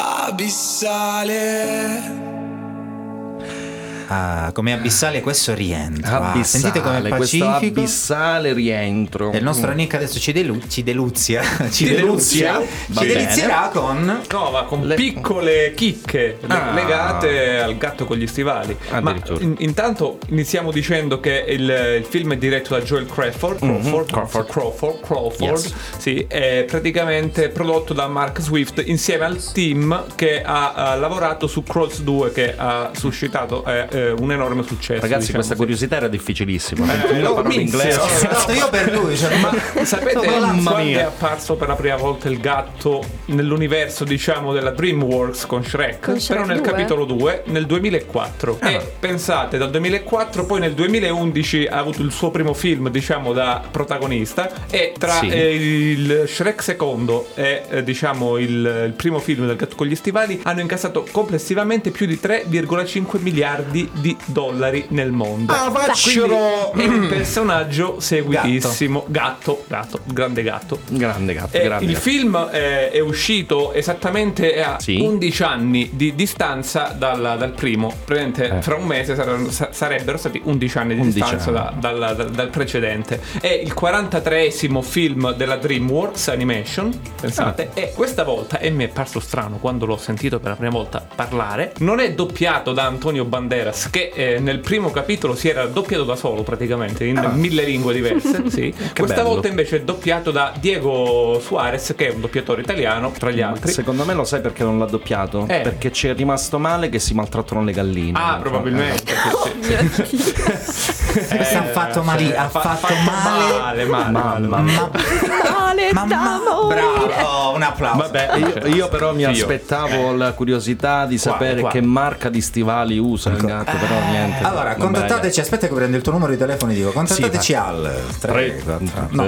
[SPEAKER 10] abissale.
[SPEAKER 3] Ah, come abissale questo rientra.
[SPEAKER 6] Abissale,
[SPEAKER 3] Sentite come Pacifico.
[SPEAKER 6] abissale rientro.
[SPEAKER 3] E il nostro Nick adesso ci, delu- ci deluzia. Ci
[SPEAKER 6] deluzia?
[SPEAKER 3] Ci delizierà con.
[SPEAKER 4] No, ma con
[SPEAKER 6] Le-
[SPEAKER 4] piccole chicche
[SPEAKER 6] Ah.
[SPEAKER 4] legate al gatto con gli stivali. Ma in- intanto iniziamo dicendo che il, il film è diretto da Joel Crawford. Crawford,
[SPEAKER 6] Crawford.
[SPEAKER 4] Crawford, Crawford,
[SPEAKER 6] Yes.
[SPEAKER 4] sì, è praticamente prodotto da Mark Swift insieme al team che ha, ha lavorato su Crawls 2 che ha suscitato eh, eh, un enorme successo.
[SPEAKER 6] Ragazzi,
[SPEAKER 4] diciamo
[SPEAKER 6] questa
[SPEAKER 4] così.
[SPEAKER 6] curiosità era difficilissima.
[SPEAKER 4] Eh,
[SPEAKER 6] 20.000
[SPEAKER 4] no,
[SPEAKER 6] in inglese.
[SPEAKER 3] Fatto io per lui. Cioè, ma
[SPEAKER 4] Sapete
[SPEAKER 6] Mamma
[SPEAKER 4] quando
[SPEAKER 6] mia.
[SPEAKER 4] è apparso per la prima volta il gatto nell'universo, diciamo, della DreamWorks con Shrek?
[SPEAKER 5] Con Shrek
[SPEAKER 4] però nel
[SPEAKER 5] 2?
[SPEAKER 4] capitolo 2, nel 2004. E pensate, dal 2004, poi nel 2011 ha avuto il suo primo film, diciamo, da protagonista. E tra
[SPEAKER 6] Sì.
[SPEAKER 4] eh, il Shrek secondo e, eh, diciamo, il, il primo film del gatto con gli stivali hanno incassato complessivamente più di 3,5 miliardi di dollari nel mondo.
[SPEAKER 6] Ah, faccelo!
[SPEAKER 4] È un personaggio seguitissimo. Gatto, gatto, grande gatto.
[SPEAKER 6] Grande gatto,
[SPEAKER 4] Eh,
[SPEAKER 6] grande
[SPEAKER 4] il
[SPEAKER 6] gatto.
[SPEAKER 4] film eh, è uscito esattamente a
[SPEAKER 6] Sì.
[SPEAKER 4] 11 anni di distanza dal, dal primo. Praticamente
[SPEAKER 6] Eh.
[SPEAKER 4] fra un mese saranno- sa- sarebbero stati 11 anni di
[SPEAKER 6] 11
[SPEAKER 4] distanza
[SPEAKER 6] anni.
[SPEAKER 4] da- dal, dal- dal precedente. È il 43esimo film della DreamWorks Animation, pensate.
[SPEAKER 6] Ah.
[SPEAKER 4] E questa volta, e mi è parso strano quando l'ho sentito per la prima volta parlare, non è doppiato da Antonio Banderas, che eh, nel primo capitolo si era doppiato da solo praticamente, in mille lingue diverse. sì. Questa
[SPEAKER 6] bello.
[SPEAKER 4] volta invece è doppiato da Diego Suarez, che è un doppiatore italiano, tra gli altri.
[SPEAKER 6] Secondo me lo sai perché non l'ha doppiato?
[SPEAKER 4] Eh.
[SPEAKER 6] Perché ci è rimasto male che si maltrattano le galline.
[SPEAKER 4] Ah,
[SPEAKER 6] Eh.
[SPEAKER 4] probabilmente. sì, sì, sì.
[SPEAKER 3] Questo ha fatto male, ha
[SPEAKER 4] fa-
[SPEAKER 3] fatto male.
[SPEAKER 4] male, male, male.
[SPEAKER 5] Male da morire.
[SPEAKER 3] Bravo, un applauso.
[SPEAKER 6] Vabbè, io, io però mi
[SPEAKER 4] Io.
[SPEAKER 6] aspettavo la curiosità di sapere
[SPEAKER 4] quale?
[SPEAKER 6] che marca di stivali usa il gatto, però niente.
[SPEAKER 3] Allora, contattateci, aspetta che prendo il tuo numero di telefono e dico, contattateci al 3,
[SPEAKER 6] Tre.
[SPEAKER 3] 4, no.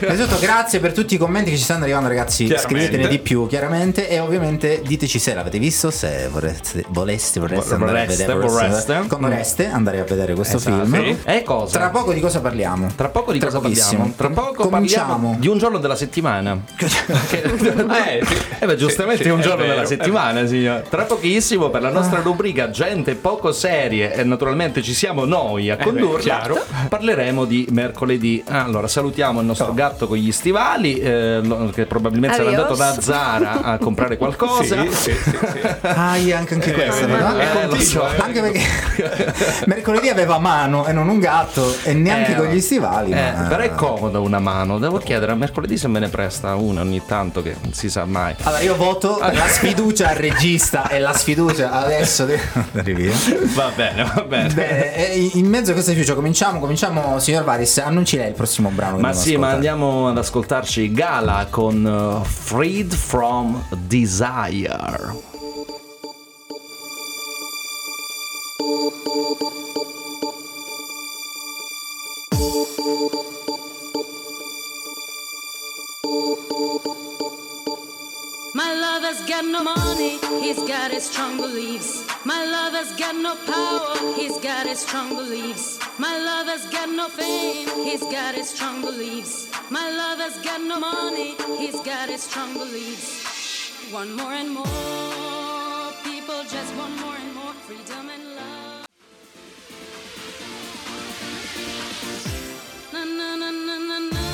[SPEAKER 3] Innanzitutto grazie per tutti i commenti che ci stanno arrivando ragazzi, scrivetene di più chiaramente e ovviamente diteci se l'avete visto, se vorreste, voleste, vorreste andare a vedere
[SPEAKER 6] vorreste
[SPEAKER 3] andare a vedere questo
[SPEAKER 6] Esatto.
[SPEAKER 3] film.
[SPEAKER 6] Sì. E cosa?
[SPEAKER 3] Tra poco di cosa parliamo?
[SPEAKER 6] Tra poco di
[SPEAKER 3] Tra
[SPEAKER 6] cosa
[SPEAKER 3] pochissimo.
[SPEAKER 6] parliamo? Tra poco
[SPEAKER 3] Cominciamo.
[SPEAKER 6] parliamo di un giorno della settimana.
[SPEAKER 4] Eh, sì.
[SPEAKER 6] Eh beh, giustamente
[SPEAKER 4] Sì,
[SPEAKER 6] un giorno
[SPEAKER 4] è
[SPEAKER 6] della
[SPEAKER 4] vero,
[SPEAKER 6] settimana, signor. Tra pochissimo per la nostra rubrica Gente poco serie e naturalmente ci siamo noi a
[SPEAKER 4] beh,
[SPEAKER 6] condurla.
[SPEAKER 4] chiaro.
[SPEAKER 6] parleremo di mercoledì. Allora, salutiamo il nostro gatto con gli stivali eh, che probabilmente sarà
[SPEAKER 5] Adios.
[SPEAKER 6] andato da Zara a comprare qualcosa.
[SPEAKER 4] Sì, sì, sì, sì.
[SPEAKER 3] Ah, anche, anche questo, no?
[SPEAKER 6] eh, so.
[SPEAKER 3] Anche perché mercoledì aveva mano e non un gatto e neanche
[SPEAKER 6] Eh,
[SPEAKER 3] con gli stivali.
[SPEAKER 6] Eh,
[SPEAKER 3] ma-
[SPEAKER 6] però è comoda una mano. Devo chiedere a mercoledì se me ne presta una ogni tanto, che non si sa mai.
[SPEAKER 3] Allora io voto la sfiducia al regista e la sfiducia adesso de- via.
[SPEAKER 6] Va bene, va bene.
[SPEAKER 3] E in mezzo a questa fiducia cominciamo, cominciamo signor Varis, annunci lei il prossimo brano.
[SPEAKER 6] Ma sì, ma andiamo ad ascoltarci Gala con uh, Freed from Desire.
[SPEAKER 8] My lover's got no money, he's got his strong beliefs. My lover's got no power, he's got his strong beliefs. My lover's got no fame, he's got his strong beliefs. My lover's got no money, he's got his strong beliefs. One more and more, people just want more and more freedom and Na, na, na, na,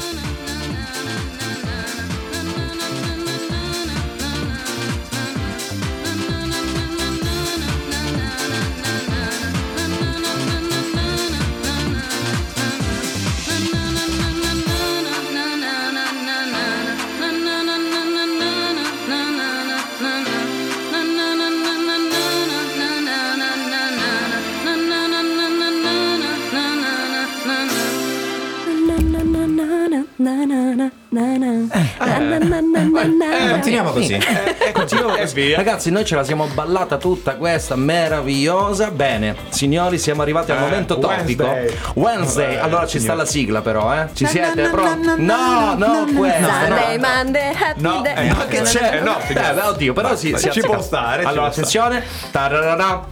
[SPEAKER 3] Continuiamo così.
[SPEAKER 6] Eh, continuiamo così.
[SPEAKER 4] via.
[SPEAKER 6] Ragazzi, noi ce la siamo ballata tutta questa meravigliosa. Bene, signori, siamo arrivati al
[SPEAKER 4] Eh,
[SPEAKER 6] momento topico.
[SPEAKER 4] Wednesday.
[SPEAKER 6] Allora ci sta la sigla, però, eh? Ci siete pronti? No, no, questa.
[SPEAKER 5] Sunday,
[SPEAKER 6] no.
[SPEAKER 5] Monday, happy
[SPEAKER 4] No,
[SPEAKER 5] day.
[SPEAKER 4] eh,
[SPEAKER 6] Ma che c'è?
[SPEAKER 4] Eh, no,
[SPEAKER 6] Eh, beh, oddio, però si,
[SPEAKER 4] Ci può stare,
[SPEAKER 6] Allora, attenzione. Tararara.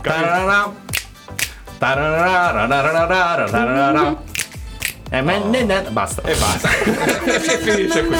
[SPEAKER 6] Tararara. Tararara, tararara, tararara. Eh, ma ne- ne- basta.
[SPEAKER 4] E basta. e finisce qui.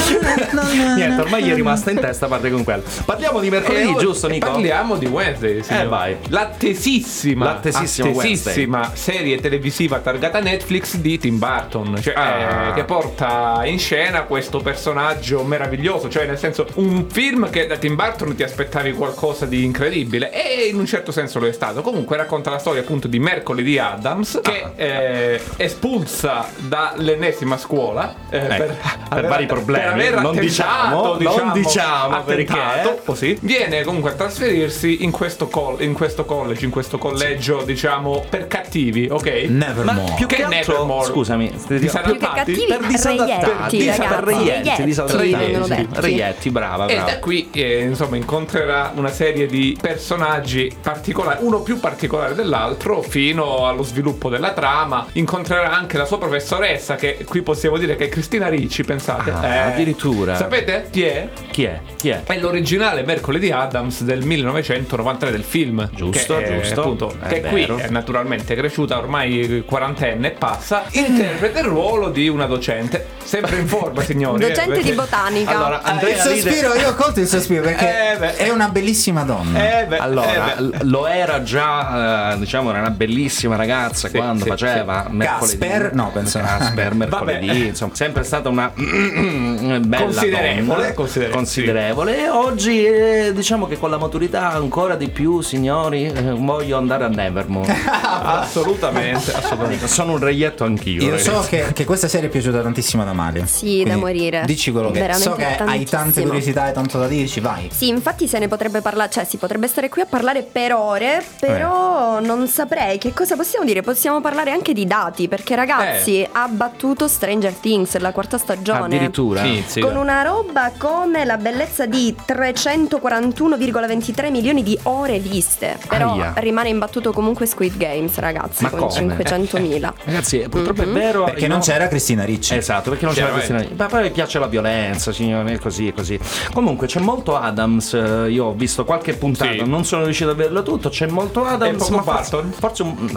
[SPEAKER 6] Niente, ormai gli è rimasta in testa, parte con quello. Parliamo di mercoledì,
[SPEAKER 4] E oggi-
[SPEAKER 6] giusto, Nico?
[SPEAKER 4] Parliamo di Wednesday, signor.
[SPEAKER 6] Eh, vai.
[SPEAKER 4] L'attesissima,
[SPEAKER 6] L'attesissima
[SPEAKER 4] attesissima serie televisiva targata Netflix di Tim Burton, cioè,
[SPEAKER 6] Ah.
[SPEAKER 4] eh, che porta in scena questo personaggio meraviglioso, cioè nel senso un film che da Tim Burton ti aspettavi qualcosa di incredibile e in un certo senso lo è stato. Comunque racconta la storia appunto di Mercoledì Adams che
[SPEAKER 6] Ah.
[SPEAKER 4] eh, espulsa dall'ennesima scuola eh,
[SPEAKER 6] Ecco, per vari problemi,
[SPEAKER 4] per aver
[SPEAKER 6] non
[SPEAKER 4] attentato,
[SPEAKER 6] diciamo, non diciamo perché.
[SPEAKER 4] attentato, così, viene comunque a trasferirsi in questo, col- in questo college, in questo collegio, diciamo, per cattivi, ok?
[SPEAKER 6] Ma
[SPEAKER 3] Nevermore.
[SPEAKER 6] più che,
[SPEAKER 4] Che
[SPEAKER 6] altro,
[SPEAKER 4] Nevermore.
[SPEAKER 6] scusami,
[SPEAKER 4] Disadattati?
[SPEAKER 5] Più che cattivi,
[SPEAKER 6] per disadattati,
[SPEAKER 5] reietti,
[SPEAKER 6] per disadattati, sì. reietti, brava,
[SPEAKER 4] E
[SPEAKER 6] brava.
[SPEAKER 4] da qui eh, insomma incontrerà una serie di personaggi particolari, uno più particolare dell'altro, fino allo sviluppo della trama. Incontrerà anche la sua professoressa dottoressa che qui possiamo dire che è Cristina Ricci, pensate.
[SPEAKER 6] Ah,
[SPEAKER 4] Eh,
[SPEAKER 6] addirittura.
[SPEAKER 4] Sapete chi è?
[SPEAKER 6] Chi è? Chi è?
[SPEAKER 4] È l'originale Mercoledì Adams del 1993 del film.
[SPEAKER 6] Giusto,
[SPEAKER 4] che è,
[SPEAKER 6] giusto.
[SPEAKER 4] Appunto,
[SPEAKER 6] È
[SPEAKER 4] che qui
[SPEAKER 6] vero.
[SPEAKER 4] è naturalmente cresciuta ormai quarantenne e passa. Interpreta il ruolo di una docente. Sempre in forma, signori. eh,
[SPEAKER 5] Docente di
[SPEAKER 4] perché-
[SPEAKER 5] botanica.
[SPEAKER 6] Allora,
[SPEAKER 3] Ah, il
[SPEAKER 6] Andrea ride-
[SPEAKER 3] sospiro, io ho colto il sospiro perché
[SPEAKER 4] Eh,
[SPEAKER 3] è una bellissima donna.
[SPEAKER 4] Eh, beh,
[SPEAKER 6] Allora,
[SPEAKER 4] eh,
[SPEAKER 6] lo era già, eh, diciamo, era una bellissima ragazza
[SPEAKER 4] Sì,
[SPEAKER 6] quando
[SPEAKER 4] sì,
[SPEAKER 6] faceva mercoledì.
[SPEAKER 3] Casper? No, penso-
[SPEAKER 6] Casper, mercoledì,
[SPEAKER 4] Vabbè.
[SPEAKER 6] insomma, sempre stata una bella
[SPEAKER 4] Considerevole,
[SPEAKER 6] donna,
[SPEAKER 4] considerevole,
[SPEAKER 6] considerevole. E oggi, eh, diciamo che con la maturità ancora di più, signori, eh, voglio andare a Nevermore.
[SPEAKER 4] assolutamente, assolutamente.
[SPEAKER 6] Sono un reietto anch'io.
[SPEAKER 3] Io so
[SPEAKER 6] ragazzi.
[SPEAKER 3] che, che questa serie è piaciuta tantissimo ad Amalia.
[SPEAKER 5] Sì, da morire.
[SPEAKER 3] Dici quello che
[SPEAKER 5] Veramente
[SPEAKER 3] so che hai tante curiosità e tanto da dirci, vai.
[SPEAKER 5] Sì, infatti se ne potrebbe parlare, cioè si potrebbe stare qui a parlare per ore, però non saprei che cosa possiamo dire. Possiamo parlare anche di dati, perché ragazzi ha battuto Stranger Things la quarta stagione.
[SPEAKER 6] Addirittura.
[SPEAKER 4] Sì,
[SPEAKER 5] Con una roba come la bellezza di 341,23 milioni di ore viste. Però
[SPEAKER 6] Aia.
[SPEAKER 5] rimane imbattuto comunque Squid Games, ragazzi,
[SPEAKER 6] Ma
[SPEAKER 5] con
[SPEAKER 6] come?
[SPEAKER 5] 500.000.
[SPEAKER 6] Ragazzi, purtroppo
[SPEAKER 5] Mhm.
[SPEAKER 6] è vero.
[SPEAKER 3] Perché non
[SPEAKER 6] no-
[SPEAKER 3] c'era Cristina Ricci.
[SPEAKER 6] Esatto, perché non c'era
[SPEAKER 4] Chiaramente.
[SPEAKER 6] questione. Ma poi mi piace la violenza, signore, così, è così. Comunque c'è molto Adams. eh, Io ho visto qualche puntata,
[SPEAKER 4] Sì.
[SPEAKER 6] non sono riuscito a vederlo tutto. C'è molto Adams.
[SPEAKER 4] E
[SPEAKER 6] ma forse,
[SPEAKER 4] Barton?
[SPEAKER 6] forse un.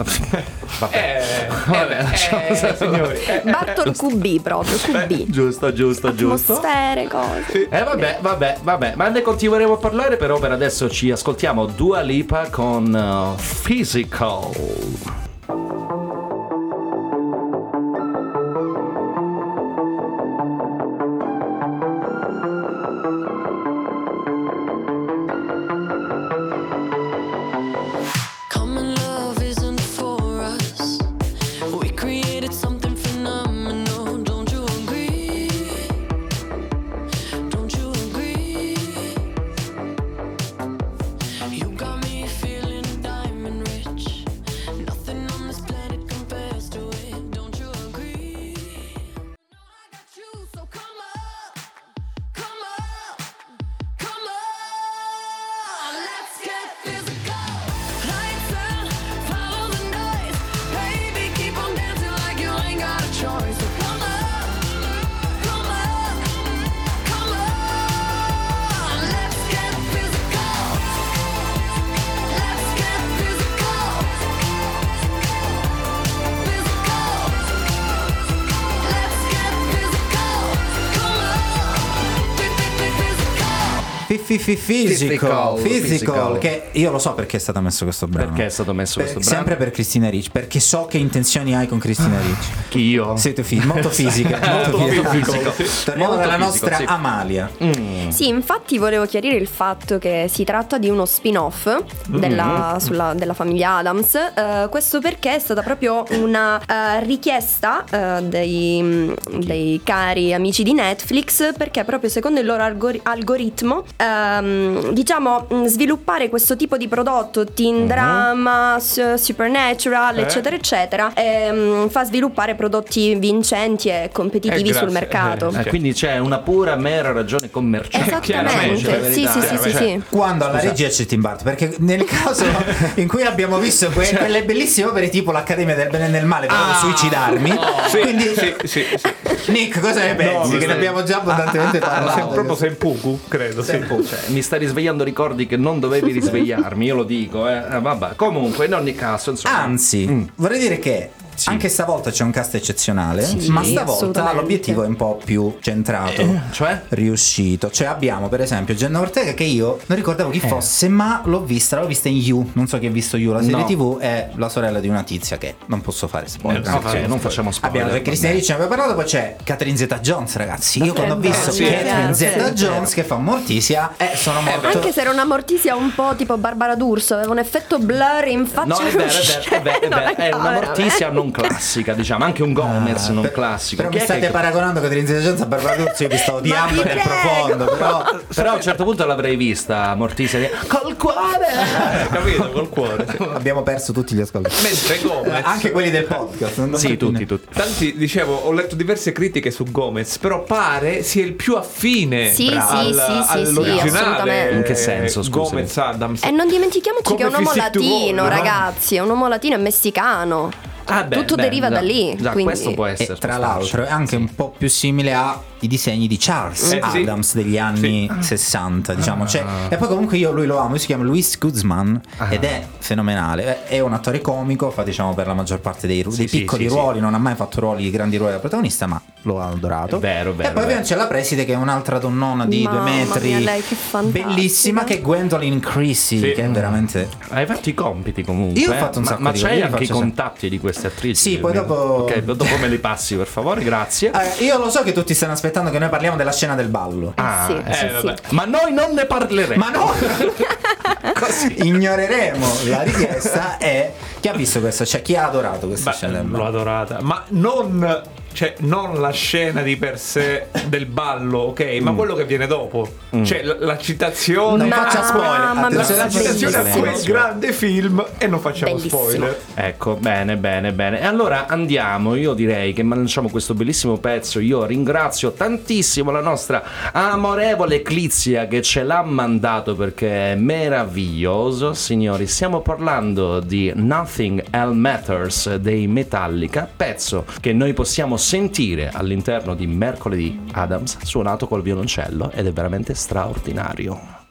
[SPEAKER 6] Vabbè.
[SPEAKER 4] Eh,
[SPEAKER 6] Vabbè,
[SPEAKER 4] eh,
[SPEAKER 6] lasciamo
[SPEAKER 4] eh, signori.
[SPEAKER 5] Barton QB proprio, QB.
[SPEAKER 6] Giusto, giusto, giusto.
[SPEAKER 5] Atmosfere, cose.
[SPEAKER 6] Eh vabbè, vabbè, vabbè, ma ne continueremo a parlare, però per adesso ci ascoltiamo Dua Lipa con uh, Physical.
[SPEAKER 9] Physical, Physical,
[SPEAKER 3] che io lo so perché è stato messo questo brano.
[SPEAKER 6] Perché è stato messo
[SPEAKER 3] Per-
[SPEAKER 6] questo brano?
[SPEAKER 3] Sempre per Cristina Ricci, perché so che intenzioni hai con Cristina Ricci.
[SPEAKER 6] Chi io?
[SPEAKER 3] Siete fi- molto fisiche, molto
[SPEAKER 6] Molto fisico.
[SPEAKER 3] Torniamo alla nostra
[SPEAKER 6] sì.
[SPEAKER 3] Amalia.
[SPEAKER 5] Sì, infatti volevo chiarire il fatto che si tratta di uno spin-off della, sulla- della famiglia Adams. eh, questo perché è stata proprio una eh, richiesta eh, dei, dei cari amici di Netflix, perché proprio secondo il loro algori- algoritmo, ehm, diciamo, mh, sviluppare questo tipo di prodotto, teen drama, s- supernatural,
[SPEAKER 4] Eh.
[SPEAKER 5] eccetera, eccetera, ehm, fa sviluppare prodotti vincenti e competitivi
[SPEAKER 4] Eh,
[SPEAKER 5] sul mercato.
[SPEAKER 4] Eh,
[SPEAKER 6] Eh, quindi c'è una pura mera ragione commerciale.
[SPEAKER 5] Esattamente,
[SPEAKER 6] Chiaramente,
[SPEAKER 5] sì, sì, sì, sì,
[SPEAKER 6] cioè,
[SPEAKER 5] sì.
[SPEAKER 3] Quando alla regia c'è Tim Burton, perché nel caso in cui abbiamo visto que-
[SPEAKER 6] Cioè
[SPEAKER 3] quelle bellissime opere tipo l'Accademia del Bene e del Male, volevo
[SPEAKER 6] Ah.
[SPEAKER 3] suicidarmi.
[SPEAKER 4] Sì,
[SPEAKER 3] Quindi,
[SPEAKER 4] sì, sì, sì.
[SPEAKER 3] Nick, cosa ne pensi?
[SPEAKER 4] No,
[SPEAKER 3] che ne abbiamo già abbondantemente
[SPEAKER 6] Ah, ah,
[SPEAKER 3] parlato.
[SPEAKER 4] Sei proprio Senpuku, credo, sì.
[SPEAKER 6] Cioè, mi stai risvegliando ricordi che non dovevi risvegliarmi, io lo dico, eh. Eh, Vabbè, comunque, in ogni caso, insomma.
[SPEAKER 3] Anzi,
[SPEAKER 6] Mm.
[SPEAKER 3] vorrei dire che
[SPEAKER 6] Sì.
[SPEAKER 3] anche stavolta c'è un cast eccezionale,
[SPEAKER 5] Sì,
[SPEAKER 3] ma stavolta l'obiettivo è un po' più centrato,
[SPEAKER 6] Eh, cioè?
[SPEAKER 3] riuscito. Cioè abbiamo per esempio Jenna Ortega che io non ricordavo chi
[SPEAKER 6] Eh.
[SPEAKER 3] fosse, ma l'ho vista, l'ho vista in You, non so chi ha visto You, la serie
[SPEAKER 6] No.
[SPEAKER 3] TV è la sorella di una tizia che non posso fare spoiler.
[SPEAKER 6] Eh, ok, non facciamo spoiler.
[SPEAKER 3] Abbiamo c'è Cristina. Ricci, ne abbiamo parlato, poi c'è Catherine Zeta Jones, ragazzi. Io quando ho visto
[SPEAKER 5] sì,
[SPEAKER 3] Catherine
[SPEAKER 5] sì,
[SPEAKER 3] Zeta
[SPEAKER 5] sì.
[SPEAKER 3] Jones che fa Mortisia, eh, sono morto.
[SPEAKER 5] Anche se era una mortisia un po' tipo Barbara D'Urso, aveva un effetto blur in faccia.
[SPEAKER 6] No, è vero, è vero, è vero, è, vero, è una mortizia non classica, diciamo, anche un Gomez non
[SPEAKER 3] Ah, Per-
[SPEAKER 6] classico.
[SPEAKER 3] Però mi
[SPEAKER 6] è
[SPEAKER 3] state
[SPEAKER 6] che-
[SPEAKER 3] paragonando Zeta Jones a Barbara io vi sto odiando nel
[SPEAKER 5] prego.
[SPEAKER 3] profondo, però
[SPEAKER 6] Però a un certo punto l'avrei vista Mortizia di- col cuore.
[SPEAKER 4] Eh, capito, col cuore. sì.
[SPEAKER 3] abbiamo perso tutti gli ascolti.
[SPEAKER 4] Mentre Gomez.
[SPEAKER 3] Eh, Anche quelli del podcast. non
[SPEAKER 6] Sì, tutti, tutti.
[SPEAKER 4] Tanti, dicevo, ho letto diverse critiche su Gomez, però pare sia il più affine
[SPEAKER 5] Sì, sì,
[SPEAKER 4] al-
[SPEAKER 5] sì, sì, sì,
[SPEAKER 4] all'originale.
[SPEAKER 5] assolutamente.
[SPEAKER 6] In che senso, scusami?
[SPEAKER 4] Gomez Adams.
[SPEAKER 5] E non dimentichiamoci
[SPEAKER 4] Come
[SPEAKER 5] che è un uomo latino, ragazzi. È un uomo latino e messicano.
[SPEAKER 6] Ah, beh,
[SPEAKER 5] Tutto
[SPEAKER 6] beh,
[SPEAKER 5] deriva
[SPEAKER 6] già-
[SPEAKER 5] da lì,
[SPEAKER 6] già,
[SPEAKER 5] quindi-
[SPEAKER 6] questo può essere.
[SPEAKER 3] E tra l'altro è anche un po' più simile ai disegni di Charles
[SPEAKER 4] Eh, sì.
[SPEAKER 3] Adams degli anni 60, diciamo. Cioè, e poi comunque io lui lo amo, lui si chiama Luis Guzman ed è fenomenale. È un attore comico, fa diciamo per la maggior parte dei, ru- dei
[SPEAKER 6] sì,
[SPEAKER 3] piccoli
[SPEAKER 6] sì, sì.
[SPEAKER 3] ruoli, non ha mai fatto ruoli, grandi ruoli da protagonista, ma lo ha adorato.
[SPEAKER 6] È vero, vero,
[SPEAKER 3] E poi
[SPEAKER 6] vero.
[SPEAKER 3] c'è la preside che è un'altra donnona di
[SPEAKER 5] Mamma
[SPEAKER 3] due metri,
[SPEAKER 5] mia, lei che
[SPEAKER 3] bellissima, che è Gwendolyn Chrissy,
[SPEAKER 4] Sì.
[SPEAKER 3] che è veramente...
[SPEAKER 6] Hai fatto i compiti comunque.
[SPEAKER 3] Io ho
[SPEAKER 6] eh?
[SPEAKER 3] fatto un
[SPEAKER 6] ma,
[SPEAKER 3] sacco
[SPEAKER 6] ma
[SPEAKER 3] di-
[SPEAKER 6] c'hai
[SPEAKER 3] io
[SPEAKER 6] anche i
[SPEAKER 3] faccio
[SPEAKER 6] contatti di queste attrici?
[SPEAKER 3] Sì, poi dopo-
[SPEAKER 6] Ok, dopo me li passi per favore, grazie.
[SPEAKER 3] Eh, io lo so che tutti stanno aspettando che noi parliamo della scena del ballo.
[SPEAKER 6] Ah,
[SPEAKER 5] sì,
[SPEAKER 6] eh,
[SPEAKER 5] sì, sì.
[SPEAKER 4] vabbè.
[SPEAKER 6] Ma noi non ne parleremo.
[SPEAKER 3] Ma no! Ignoreremo la richiesta e chi ha visto questa? Cioè, chi ha adorato questa
[SPEAKER 4] Beh,
[SPEAKER 3] scena del
[SPEAKER 4] l'ho
[SPEAKER 3] ballo?
[SPEAKER 4] adorata, ma non, cioè, non la scena di per sé del ballo, ok? Ma quello che viene dopo, cioè la, la citazione.
[SPEAKER 3] Non faccia spoiler,
[SPEAKER 4] la citazione a quel grande film e non facciamo
[SPEAKER 5] Bellissimo.
[SPEAKER 4] spoiler.
[SPEAKER 6] Ecco, bene, bene, bene. E allora andiamo, io direi che lanciamo questo bellissimo pezzo. Io ringrazio tantissimo la nostra amorevole Eclizia che ce l'ha mandato perché è meraviglioso. Signori, stiamo parlando di Nothing Else Matters dei Metallica, pezzo che noi possiamo sentire all'interno di Mercoledì Adams, suonato col violoncello ed è veramente straordinario.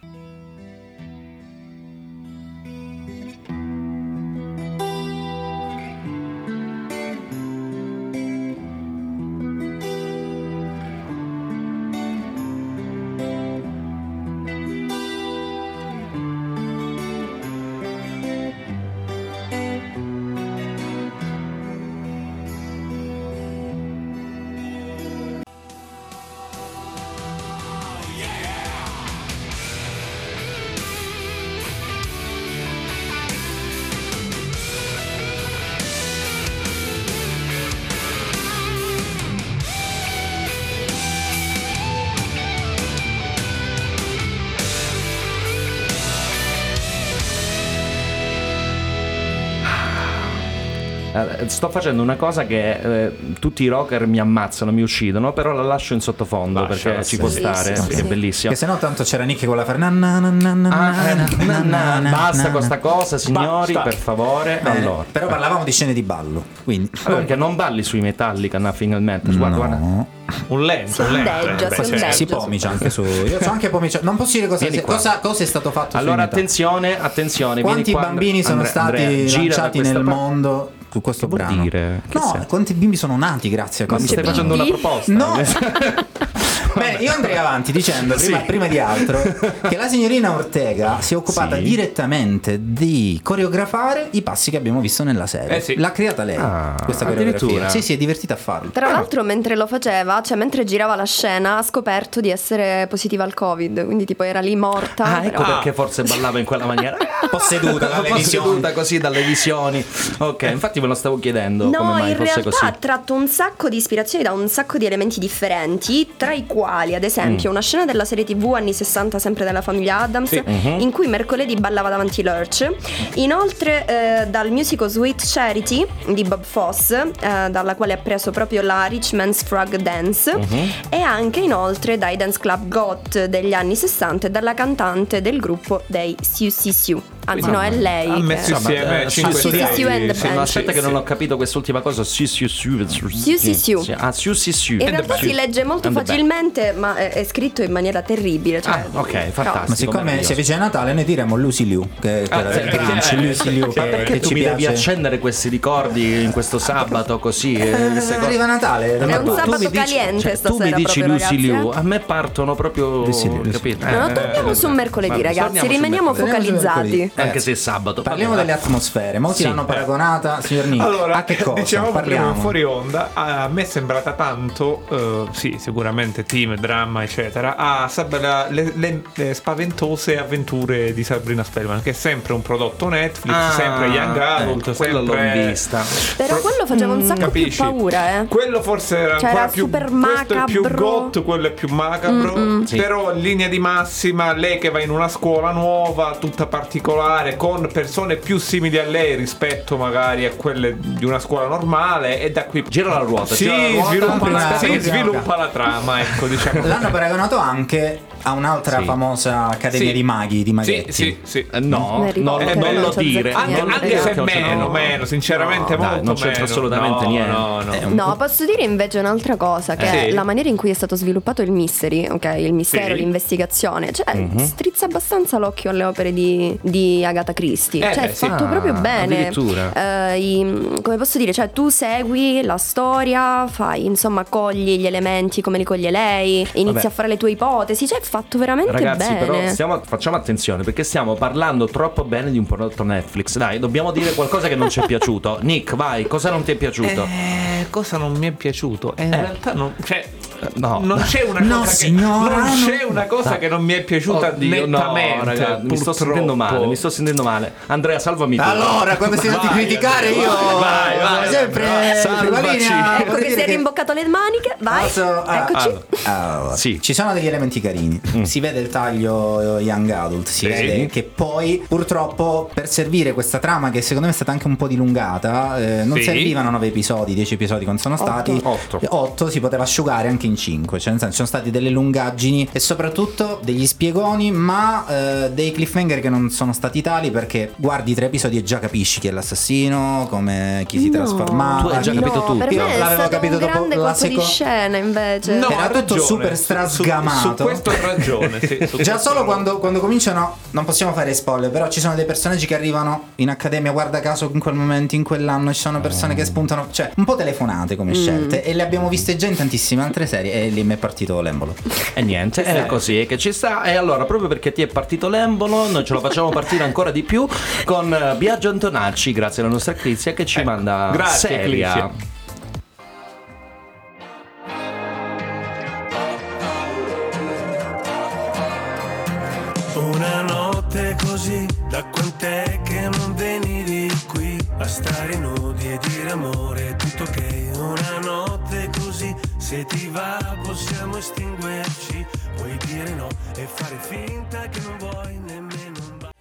[SPEAKER 6] Sto facendo una cosa che eh, tutti i rocker mi ammazzano, mi uccidono, però la lascio in sottofondo
[SPEAKER 4] Lasciala,
[SPEAKER 6] perché ci può
[SPEAKER 5] Sì,
[SPEAKER 6] stare,
[SPEAKER 5] sì, sì,
[SPEAKER 6] è
[SPEAKER 5] sì.
[SPEAKER 6] bellissimo.
[SPEAKER 3] Che se no tanto c'era Nicky con la fer... na, na, na, na, na,
[SPEAKER 6] Ah, eh, basta con questa cosa, signori, per favore. Allora,
[SPEAKER 3] Però parlavamo di scene di ballo, quindi...
[SPEAKER 6] Allora, perché non balli sui Metallica, na, finalmente. Guarda, guarda.
[SPEAKER 4] Un lento, un lento. eh,
[SPEAKER 5] si
[SPEAKER 3] pomicia anche su... Io so anche pomicia... Non posso dire cosa, cosa, cosa è stato fatto
[SPEAKER 6] Allora, attenzione, attenzione.
[SPEAKER 3] Quanti
[SPEAKER 6] vieni qua,
[SPEAKER 3] bambini sono
[SPEAKER 6] Andrea,
[SPEAKER 3] stati
[SPEAKER 6] Andrea,
[SPEAKER 3] lanciati nel mondo su questo
[SPEAKER 6] Che vuol
[SPEAKER 3] brano?
[SPEAKER 6] dire? Che
[SPEAKER 3] No,
[SPEAKER 6] senso?
[SPEAKER 3] quanti bimbi sono nati grazie a
[SPEAKER 6] Ma mi
[SPEAKER 3] questo
[SPEAKER 6] stai
[SPEAKER 3] brano?
[SPEAKER 6] facendo una proposta?
[SPEAKER 3] No. Bene, io andrei avanti dicendo prima,
[SPEAKER 6] Sì.
[SPEAKER 3] prima di altro che la signorina Ortega si è occupata
[SPEAKER 6] Sì.
[SPEAKER 3] direttamente di coreografare i passi che abbiamo visto nella serie.
[SPEAKER 4] Eh sì.
[SPEAKER 3] L'ha creata lei
[SPEAKER 6] Ah,
[SPEAKER 3] questa coreografia. Sì, si è divertita a farlo.
[SPEAKER 5] Tra l'altro, mentre lo faceva, cioè mentre girava la scena, ha scoperto di essere positiva al Covid. Quindi, tipo, era lì morta.
[SPEAKER 6] Ah, ecco
[SPEAKER 5] però-
[SPEAKER 6] perché forse ballava in quella maniera.
[SPEAKER 3] Posseduta dalle visioni.
[SPEAKER 6] Posseduta così dalle visioni. Ok, infatti me lo stavo chiedendo
[SPEAKER 5] No,
[SPEAKER 6] come mai
[SPEAKER 5] in
[SPEAKER 6] fosse
[SPEAKER 5] realtà
[SPEAKER 6] così.
[SPEAKER 5] ha tratto un sacco di ispirazioni da un sacco di elementi differenti, tra i quali, ad esempio,
[SPEAKER 6] Mm.
[SPEAKER 5] una scena della serie TV anni 60, sempre della famiglia Adams,
[SPEAKER 6] Mhm.
[SPEAKER 5] in cui mercoledì ballava davanti Lurch. Inoltre, eh, dal musical Sweet Charity di Bob Foss, eh, dalla quale ha preso proprio la Rich Man's Frog Dance,
[SPEAKER 6] Mhm.
[SPEAKER 5] e anche inoltre dai dance club Got degli anni 60 e dalla cantante del gruppo dei Siu Siu Siu. Anzi, no, è lei.
[SPEAKER 4] Ha
[SPEAKER 5] che-
[SPEAKER 4] messo insieme 5
[SPEAKER 5] sì,
[SPEAKER 6] no, aspetta che non ho capito quest'ultima cosa. Sì, sì, sì,
[SPEAKER 5] Siu, sì, sì.
[SPEAKER 6] Ah, sì, sì, sì.
[SPEAKER 5] In realtà si legge molto facilmente, ma è, scritto in maniera terribile. Cioè,
[SPEAKER 6] Ah, ok, fantastico.
[SPEAKER 3] Ma siccome si avvicina Natale, noi diremo Lucy Liu, che,
[SPEAKER 6] Ah,
[SPEAKER 3] era del Grinch, Lucy Liu,
[SPEAKER 6] Ma
[SPEAKER 3] che,
[SPEAKER 6] perché tu
[SPEAKER 3] ci
[SPEAKER 6] mi devi accendere questi ricordi in questo sabato così? eh,
[SPEAKER 3] Eh, arriva Natale.
[SPEAKER 5] È un sabato caliente
[SPEAKER 6] cioè, Tu mi
[SPEAKER 5] stasera
[SPEAKER 6] dici
[SPEAKER 5] proprio,
[SPEAKER 6] Lucy Liu,
[SPEAKER 5] eh?
[SPEAKER 6] a me partono proprio. Capito?
[SPEAKER 5] No, torniamo su mercoledì, ragazzi. Rimaniamo
[SPEAKER 6] mercoledì. Anche se è sabato.
[SPEAKER 3] Parliamo
[SPEAKER 6] vabbè,
[SPEAKER 3] delle atmosfere. Molti
[SPEAKER 6] Sì.
[SPEAKER 3] l'hanno paragonata, signor Nick.
[SPEAKER 4] Allora,
[SPEAKER 3] a che cosa?
[SPEAKER 4] diciamo prima
[SPEAKER 3] Parliamo.
[SPEAKER 4] fuori onda, a me è sembrata tanto, eh, sì, sicuramente team, dramma, eccetera, a Sab- la- le, le- le spaventose avventure di Sabrina Spellman, che è sempre un prodotto Netflix,
[SPEAKER 6] Ah,
[SPEAKER 4] sempre Young Adult,
[SPEAKER 6] ecco, quello l'ho
[SPEAKER 4] sempre...
[SPEAKER 6] vista.
[SPEAKER 5] Però quello faceva un sacco
[SPEAKER 4] Capisci?
[SPEAKER 5] più paura, eh.
[SPEAKER 4] Quello forse era
[SPEAKER 5] Cioè,
[SPEAKER 4] ancora
[SPEAKER 5] era
[SPEAKER 4] più
[SPEAKER 5] super
[SPEAKER 4] questo è più
[SPEAKER 5] macabro.
[SPEAKER 4] got, quello è più macabro.
[SPEAKER 6] Sì.
[SPEAKER 4] Però in linea di massima, lei che va in una scuola nuova, tutta particolare, particolare con persone più simili a lei rispetto magari a quelle di una scuola normale e da qui
[SPEAKER 6] gira la ruota,
[SPEAKER 4] Sì,
[SPEAKER 6] gira la ruota,
[SPEAKER 4] sviluppa, la, sì,
[SPEAKER 3] prima-
[SPEAKER 4] sviluppa la trama, ecco, diciamo.
[SPEAKER 3] L'hanno paragonato anche a un'altra
[SPEAKER 6] Sì.
[SPEAKER 3] famosa accademia
[SPEAKER 4] Sì.
[SPEAKER 3] di maghi, di
[SPEAKER 4] Sì,
[SPEAKER 3] maghetti.
[SPEAKER 4] sì, sì.
[SPEAKER 6] Eh, no, no,
[SPEAKER 5] che
[SPEAKER 6] non
[SPEAKER 5] non
[SPEAKER 6] lo dire.
[SPEAKER 4] Anche, anche se
[SPEAKER 6] no,
[SPEAKER 4] meno,
[SPEAKER 6] no.
[SPEAKER 4] meno, sinceramente
[SPEAKER 6] No, dai, non c'entra
[SPEAKER 4] meno.
[SPEAKER 6] assolutamente
[SPEAKER 4] No,
[SPEAKER 6] niente.
[SPEAKER 4] No, no.
[SPEAKER 3] Un-
[SPEAKER 5] No, posso dire invece un'altra cosa, che
[SPEAKER 4] Eh.
[SPEAKER 5] è la maniera in cui è stato sviluppato il mystery, ok? Il mistero,
[SPEAKER 4] Sì.
[SPEAKER 5] l'investigazione. Cioè,
[SPEAKER 6] Mhm.
[SPEAKER 5] strizza abbastanza l'occhio alle opere di, di Agatha Christie.
[SPEAKER 4] Eh,
[SPEAKER 5] cioè,
[SPEAKER 4] beh,
[SPEAKER 5] è
[SPEAKER 4] sì.
[SPEAKER 5] fatto
[SPEAKER 6] Ah,
[SPEAKER 5] proprio bene.
[SPEAKER 6] addirittura.
[SPEAKER 5] Eh, i- come posso dire, cioè, tu segui la storia, fai, insomma, cogli gli elementi come li coglie lei, inizi
[SPEAKER 6] Vabbè.
[SPEAKER 5] a fare le tue ipotesi. Cioè, è fatto veramente
[SPEAKER 6] Ragazzi,
[SPEAKER 5] bene.
[SPEAKER 6] però stiamo- facciamo attenzione perché stiamo parlando troppo bene di un prodotto Netflix. Dai, dobbiamo dire qualcosa che non ci è piaciuto. Nick, vai, cosa non ti è piaciuto?
[SPEAKER 4] Eh, cosa non mi è piaciuto? Eh, in realtà non, cioè,
[SPEAKER 6] no.
[SPEAKER 4] non c'è una
[SPEAKER 3] No,
[SPEAKER 4] cosa, che,
[SPEAKER 3] signora,
[SPEAKER 4] non
[SPEAKER 3] no.
[SPEAKER 4] c'è una cosa che non mi è piaciuta
[SPEAKER 6] Oddio, no,
[SPEAKER 4] nettamente.
[SPEAKER 6] raga, mi sto sentendo male, mi sto sentendo male. Andrea, salvami tu.
[SPEAKER 3] Allora, quando si senti
[SPEAKER 6] Vai,
[SPEAKER 3] criticare,
[SPEAKER 6] Andrea,
[SPEAKER 3] io
[SPEAKER 6] vai, vai,
[SPEAKER 3] sempre
[SPEAKER 6] vai,
[SPEAKER 3] prima
[SPEAKER 6] salvaci.
[SPEAKER 3] linea.
[SPEAKER 5] Ecco che si è rimboccato le maniche, vai.
[SPEAKER 3] Posso- ah,
[SPEAKER 5] Eccoci.
[SPEAKER 3] Allora,
[SPEAKER 6] Sì.
[SPEAKER 3] ci sono degli elementi carini. Si vede il taglio young adult, si
[SPEAKER 6] Sì.
[SPEAKER 3] vede che poi purtroppo per servire questa trama che secondo me è stata anche un po' dilungata, eh, non
[SPEAKER 4] Sì.
[SPEAKER 3] servivano nove episodi, dieci episodi quando sono stati
[SPEAKER 6] Otto.
[SPEAKER 3] Otto si poteva asciugare anche in cinque, cioè nel senso ci sono stati delle lungaggini e soprattutto degli spiegoni, ma eh, dei cliffhanger che non sono stati tali perché guardi tre episodi e già capisci chi è l'assassino, come chi si
[SPEAKER 5] No.
[SPEAKER 3] trasformava.
[SPEAKER 6] Tu hai già capito
[SPEAKER 5] no,
[SPEAKER 6] tutto.
[SPEAKER 5] Per
[SPEAKER 3] Io l'avevo capito dopo la
[SPEAKER 5] colpo di
[SPEAKER 3] seco-
[SPEAKER 5] scena invece.
[SPEAKER 4] No,
[SPEAKER 3] Era tutto
[SPEAKER 4] ragione.
[SPEAKER 3] super
[SPEAKER 4] Su-
[SPEAKER 3] strasgamato.
[SPEAKER 4] Su, questo ha ragione. sì, su
[SPEAKER 3] Già solo quando, quando cominciano, non possiamo fare spoiler, però ci sono dei personaggi che arrivano in accademia, guarda caso in quel momento, in quell'anno, ci sono persone che spuntano, cioè un po' telefonate come scelte e le abbiamo viste già in tantissime altre serie e lì mi è partito l'embolo.
[SPEAKER 6] E niente, è così che ci sta. E allora, proprio perché ti è partito l'embolo, noi ce lo facciamo partire ancora di più con eh, Biagio Antonacci, grazie alla nostra Crizia, che ci
[SPEAKER 4] Ecco,
[SPEAKER 6] manda
[SPEAKER 4] grazie,
[SPEAKER 6] seria.
[SPEAKER 4] Crizia.
[SPEAKER 10] Una notte così, da quant'è che non venivi qui a stare nudi e dire amore, tutto ok. Una notte così, se ti va possiamo estinguerci, puoi dire no e fare finta che non vuoi nemmeno un bacio.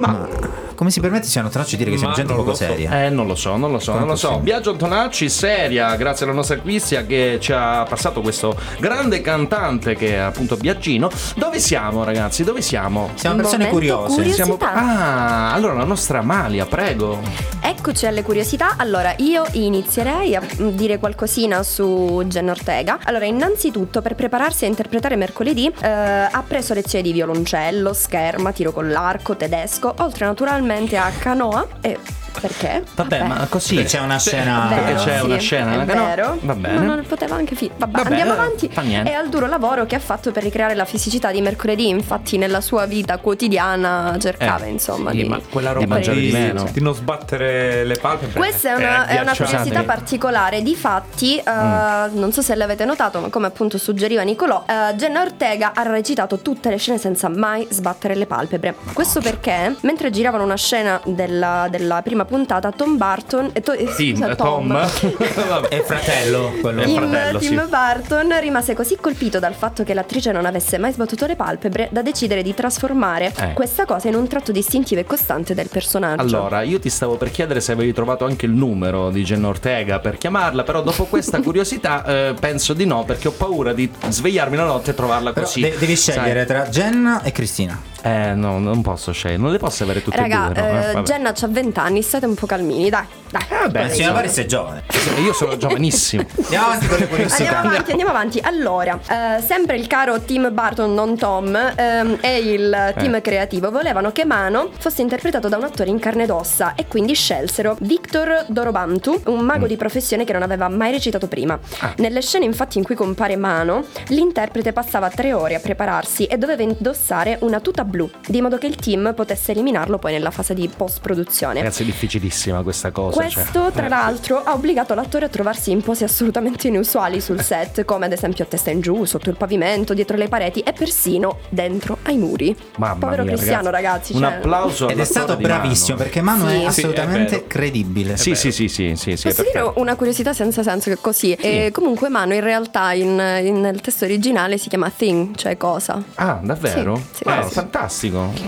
[SPEAKER 10] Seria.
[SPEAKER 3] Come si permette siano tracce di dire che siamo
[SPEAKER 4] Ma
[SPEAKER 3] gente poco
[SPEAKER 4] so.
[SPEAKER 3] seria?
[SPEAKER 6] Eh, non lo so, non lo so, non lo so.
[SPEAKER 3] possibile?
[SPEAKER 6] Biagio Antonacci, seria, grazie alla nostra Crizia che ci ha passato questo grande cantante che è appunto Biagino. Dove siamo, ragazzi? Dove siamo?
[SPEAKER 3] Siamo persone curiose.
[SPEAKER 6] Siamo... Ah, allora la nostra Amalia, prego.
[SPEAKER 5] Eccoci alle curiosità. Allora, io inizierei a mm, dire qualcosina su Jen Ortega. Allora, innanzitutto, per prepararsi a interpretare mercoledì, eh, ha preso lezioni di violoncello, scherma, tiro con l'arco, tedesco, oltre naturalmente a canoa e perché?
[SPEAKER 6] Vabbè, ma così.
[SPEAKER 3] Perché c'è una scena-
[SPEAKER 5] Vero,
[SPEAKER 6] Perché c'è
[SPEAKER 5] sì,
[SPEAKER 6] una scena.
[SPEAKER 5] È
[SPEAKER 6] che no?
[SPEAKER 5] vero.
[SPEAKER 6] Va bene.
[SPEAKER 5] No, non poteva anche fi- Vabbè,
[SPEAKER 6] Vabbè,
[SPEAKER 5] andiamo
[SPEAKER 6] eh,
[SPEAKER 5] avanti.
[SPEAKER 6] fa niente.
[SPEAKER 5] E al duro lavoro che ha fatto per ricreare la fisicità di mercoledì. Infatti, nella sua vita quotidiana cercava,
[SPEAKER 6] Eh,
[SPEAKER 5] insomma,
[SPEAKER 4] Sì,
[SPEAKER 5] di,
[SPEAKER 4] ma quella
[SPEAKER 6] di
[SPEAKER 4] roba
[SPEAKER 6] mangiare di meno.
[SPEAKER 4] di non sbattere le palpebre.
[SPEAKER 5] Questa è una, è una curiosità particolare. Difatti, eh,
[SPEAKER 6] Mm.
[SPEAKER 5] non so se l'avete notato, ma come appunto suggeriva Nicolò, eh, Jenna Ortega ha recitato tutte le scene senza mai sbattere le palpebre. Questo perché, mentre giravano una scena della, della prima puntata, Tom Barton. eh, to- eh,
[SPEAKER 6] Sì,
[SPEAKER 5] scusa,
[SPEAKER 6] Tom. Vabbè.
[SPEAKER 3] È fratello, quello.
[SPEAKER 5] Tim,
[SPEAKER 6] fratello,
[SPEAKER 5] Tim
[SPEAKER 6] sì.
[SPEAKER 5] Burton rimase così colpito dal fatto che l'attrice non avesse mai sbattuto le palpebre da decidere di trasformare
[SPEAKER 6] Eh.
[SPEAKER 5] questa cosa in un tratto distintivo e costante del personaggio.
[SPEAKER 6] Allora, io ti stavo per chiedere se avevi trovato anche il numero di Jenna Ortega per chiamarla, però dopo questa curiosità eh, penso di no, perché ho paura di svegliarmi la notte e trovarla
[SPEAKER 3] Però
[SPEAKER 6] così.
[SPEAKER 3] de- devi scegliere tra Jenna e Cristina.
[SPEAKER 6] Eh, no, non posso scegliere, non le posso avere tutte
[SPEAKER 5] Raga,
[SPEAKER 6] e due. no?
[SPEAKER 5] eh,
[SPEAKER 6] Eh, vabbè.
[SPEAKER 5] Jenna ha 20 anni, state un po' calmini, dai, dai.
[SPEAKER 3] Beh,
[SPEAKER 5] Così.
[SPEAKER 3] Cristina Paris è giovane.
[SPEAKER 6] Io sono giovanissimo.
[SPEAKER 3] Andiamo avanti con le curiosità.
[SPEAKER 5] Andiamo avanti, andiamo avanti. Allora, eh, sempre il caro Tim Burton, non Tom, ehm, e il team
[SPEAKER 6] Eh.
[SPEAKER 5] creativo volevano che Mano fosse interpretato da un attore in carne ed ossa e quindi scelsero Victor Dorobantu, un mago di professione che non aveva mai recitato prima. Nelle scene infatti in cui compare Mano, l'interprete passava tre ore a prepararsi e doveva indossare una tuta blu, di modo che il team potesse eliminarlo poi nella fase di post-produzione.
[SPEAKER 6] Ragazzi, è difficilissima questa cosa. cioè.
[SPEAKER 5] Questo, tra
[SPEAKER 6] Eh.
[SPEAKER 5] l'altro, ha obbligato l'attore a trovarsi in pose assolutamente inusuali sul set, come ad esempio a testa in giù, sotto il pavimento, dietro le pareti e persino dentro ai muri.
[SPEAKER 6] Mamma
[SPEAKER 5] Povero
[SPEAKER 6] mia,
[SPEAKER 5] Cristiano, ragazzi.
[SPEAKER 6] Un
[SPEAKER 5] cioè-
[SPEAKER 6] applauso
[SPEAKER 3] Ed è stato
[SPEAKER 6] di Manu.
[SPEAKER 3] bravissimo perché Manu
[SPEAKER 5] Sì.
[SPEAKER 3] è
[SPEAKER 5] Sì, è
[SPEAKER 3] assolutamente credibile.
[SPEAKER 6] Sì, sì, sì, sì, sì, sì, è
[SPEAKER 5] Posso dire una curiosità senza senso che è così. E comunque Mano in realtà in- in- nel testo originale si chiama Thing, cioè cosa.
[SPEAKER 6] Ah, davvero?
[SPEAKER 5] Sì, sì.
[SPEAKER 6] Ah,
[SPEAKER 5] Eh, sì.
[SPEAKER 6] fantastico.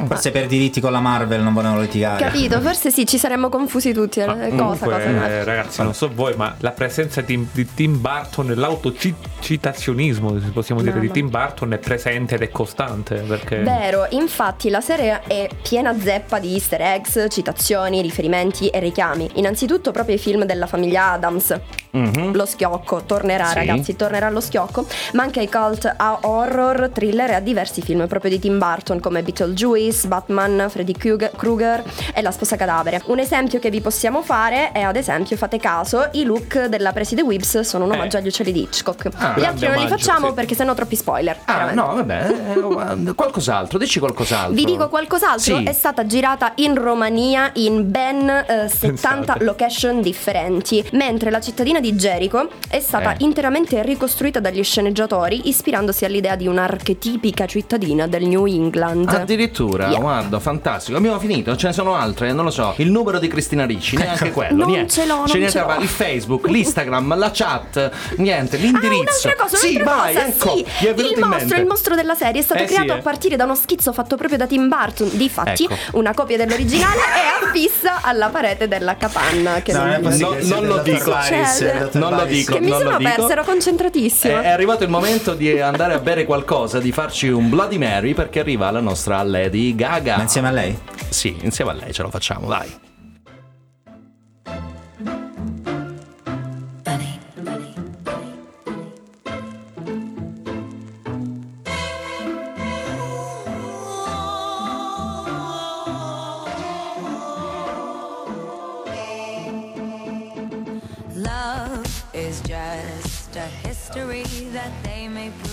[SPEAKER 3] Forse per diritti con la Marvel non volevano litigare.
[SPEAKER 5] Capito? Forse sì, ci saremmo confusi tutti. eh, cosa,
[SPEAKER 4] Comunque,
[SPEAKER 5] cosa.
[SPEAKER 4] eh, ragazzi, non so voi, ma la presenza di, di Tim Burton e l'autocitazionismo, se possiamo dire, di
[SPEAKER 5] Mamma.
[SPEAKER 4] Tim Burton è presente ed è costante. Perché
[SPEAKER 5] Vero, infatti la serie è piena zeppa di easter eggs, citazioni, riferimenti e richiami. Innanzitutto proprio i film della famiglia Adams.
[SPEAKER 6] Mhm.
[SPEAKER 5] Lo schiocco tornerà,
[SPEAKER 6] Sì.
[SPEAKER 5] ragazzi, tornerà lo schiocco, ma anche ai cult a horror, thriller e a diversi film proprio di Tim Burton come Beetlejuice, Batman, Freddy Krueger e La sposa cadavere. Un esempio che vi possiamo fare è ad esempio, fate caso, i look della Preside Whips sono un
[SPEAKER 4] Eh.
[SPEAKER 5] omaggio agli uccelli di Hitchcock.
[SPEAKER 6] Ah,
[SPEAKER 5] Gli altri non li facciamo
[SPEAKER 4] sì.
[SPEAKER 5] perché sennò troppi spoiler.
[SPEAKER 6] Ah,
[SPEAKER 5] veramente.
[SPEAKER 6] no, vabbè, eh, qualcos'altro, dici qualcos'altro.
[SPEAKER 5] Vi dico qualcos'altro,
[SPEAKER 6] Sì.
[SPEAKER 5] è stata girata in Romania in ben eh, 70
[SPEAKER 4] Pensate.
[SPEAKER 5] location differenti, mentre la cittadina di Jericho è stata
[SPEAKER 6] Eh.
[SPEAKER 5] interamente ricostruita dagli sceneggiatori ispirandosi all'idea di un'archetipica cittadina del New England.
[SPEAKER 6] Addirittura,
[SPEAKER 5] Yeah.
[SPEAKER 6] guarda, fantastico. Abbiamo finito, ce ne sono altre, non lo so. Il numero di Cristina Ricci, neanche quello.
[SPEAKER 5] Non
[SPEAKER 6] niente.
[SPEAKER 5] ce l'ho, non
[SPEAKER 6] Ce ne
[SPEAKER 5] ce l'ho.
[SPEAKER 6] il Facebook, l'Instagram, la chat, niente,
[SPEAKER 5] Ah,
[SPEAKER 6] l'indirizzo.
[SPEAKER 5] un'altra cosa,
[SPEAKER 6] sì, vai,
[SPEAKER 5] cosa,
[SPEAKER 6] ecco,
[SPEAKER 5] sì. il mostro,
[SPEAKER 6] mente.
[SPEAKER 5] il mostro della serie è stato
[SPEAKER 4] Eh sì,
[SPEAKER 5] creato
[SPEAKER 4] eh.
[SPEAKER 5] a partire da uno schizzo fatto proprio da Tim Burton. Difatti,
[SPEAKER 6] Ecco.
[SPEAKER 5] una copia dell'originale è affissa alla parete della capanna. Che
[SPEAKER 3] No, non è
[SPEAKER 5] non-
[SPEAKER 3] possibile.
[SPEAKER 6] No, non lo dico.
[SPEAKER 3] Baris,
[SPEAKER 5] Cioè,
[SPEAKER 6] non lo dico.
[SPEAKER 5] che mi
[SPEAKER 6] non
[SPEAKER 5] sono persa, ero concentratissima.
[SPEAKER 6] È arrivato il momento di andare a bere qualcosa, di farci un Bloody Mary perché arriva la nostra Lady Gaga.
[SPEAKER 3] Ma insieme a lei?
[SPEAKER 6] Sì, insieme a lei ce lo facciamo, vai.
[SPEAKER 9] Love is just a history that they may prove,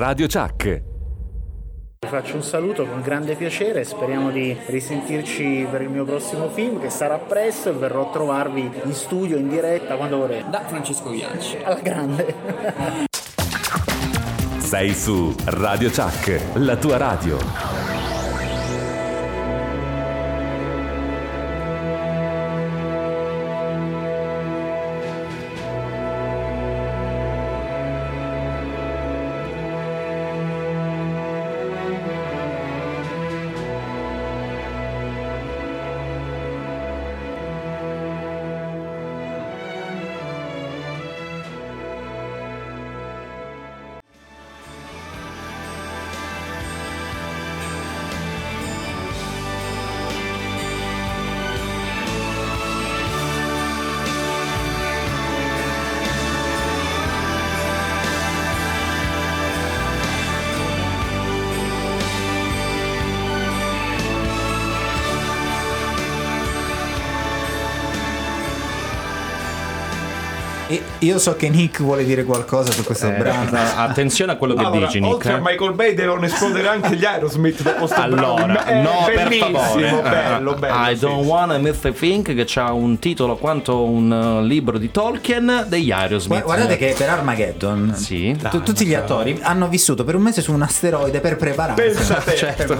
[SPEAKER 11] Radio Chuck.
[SPEAKER 13] Vi faccio un saluto con grande piacere, speriamo di risentirci per il mio prossimo film che sarà presto e verrò a trovarvi in studio, in diretta, quando vorrete.
[SPEAKER 2] Da Francesco Bianchi.
[SPEAKER 13] Alla grande!
[SPEAKER 11] Sei su Radio Chuck, la tua radio.
[SPEAKER 3] Io so che Nick vuole dire qualcosa su questo
[SPEAKER 6] Eh,
[SPEAKER 3] brano.
[SPEAKER 6] attenzione a quello che
[SPEAKER 4] Allora,
[SPEAKER 6] dici, Nick.
[SPEAKER 4] oltre a
[SPEAKER 6] eh.
[SPEAKER 4] Michael Bay devono esplodere anche gli Aerosmith dopo sto
[SPEAKER 6] Allora,
[SPEAKER 4] brano. Eh,
[SPEAKER 6] no, per favore.
[SPEAKER 4] bello,
[SPEAKER 6] Eh,
[SPEAKER 4] bello.
[SPEAKER 6] I
[SPEAKER 4] sì,
[SPEAKER 6] don't wanna miss a thing che ha un titolo quanto un uh, libro di Tolkien degli Aerosmith.
[SPEAKER 3] Gua- Guardate che per Armageddon
[SPEAKER 6] Sì.
[SPEAKER 3] tu- tutti gli attori hanno vissuto per un mese su un asteroide per prepararsi.
[SPEAKER 4] Pensa a te.
[SPEAKER 6] Certo,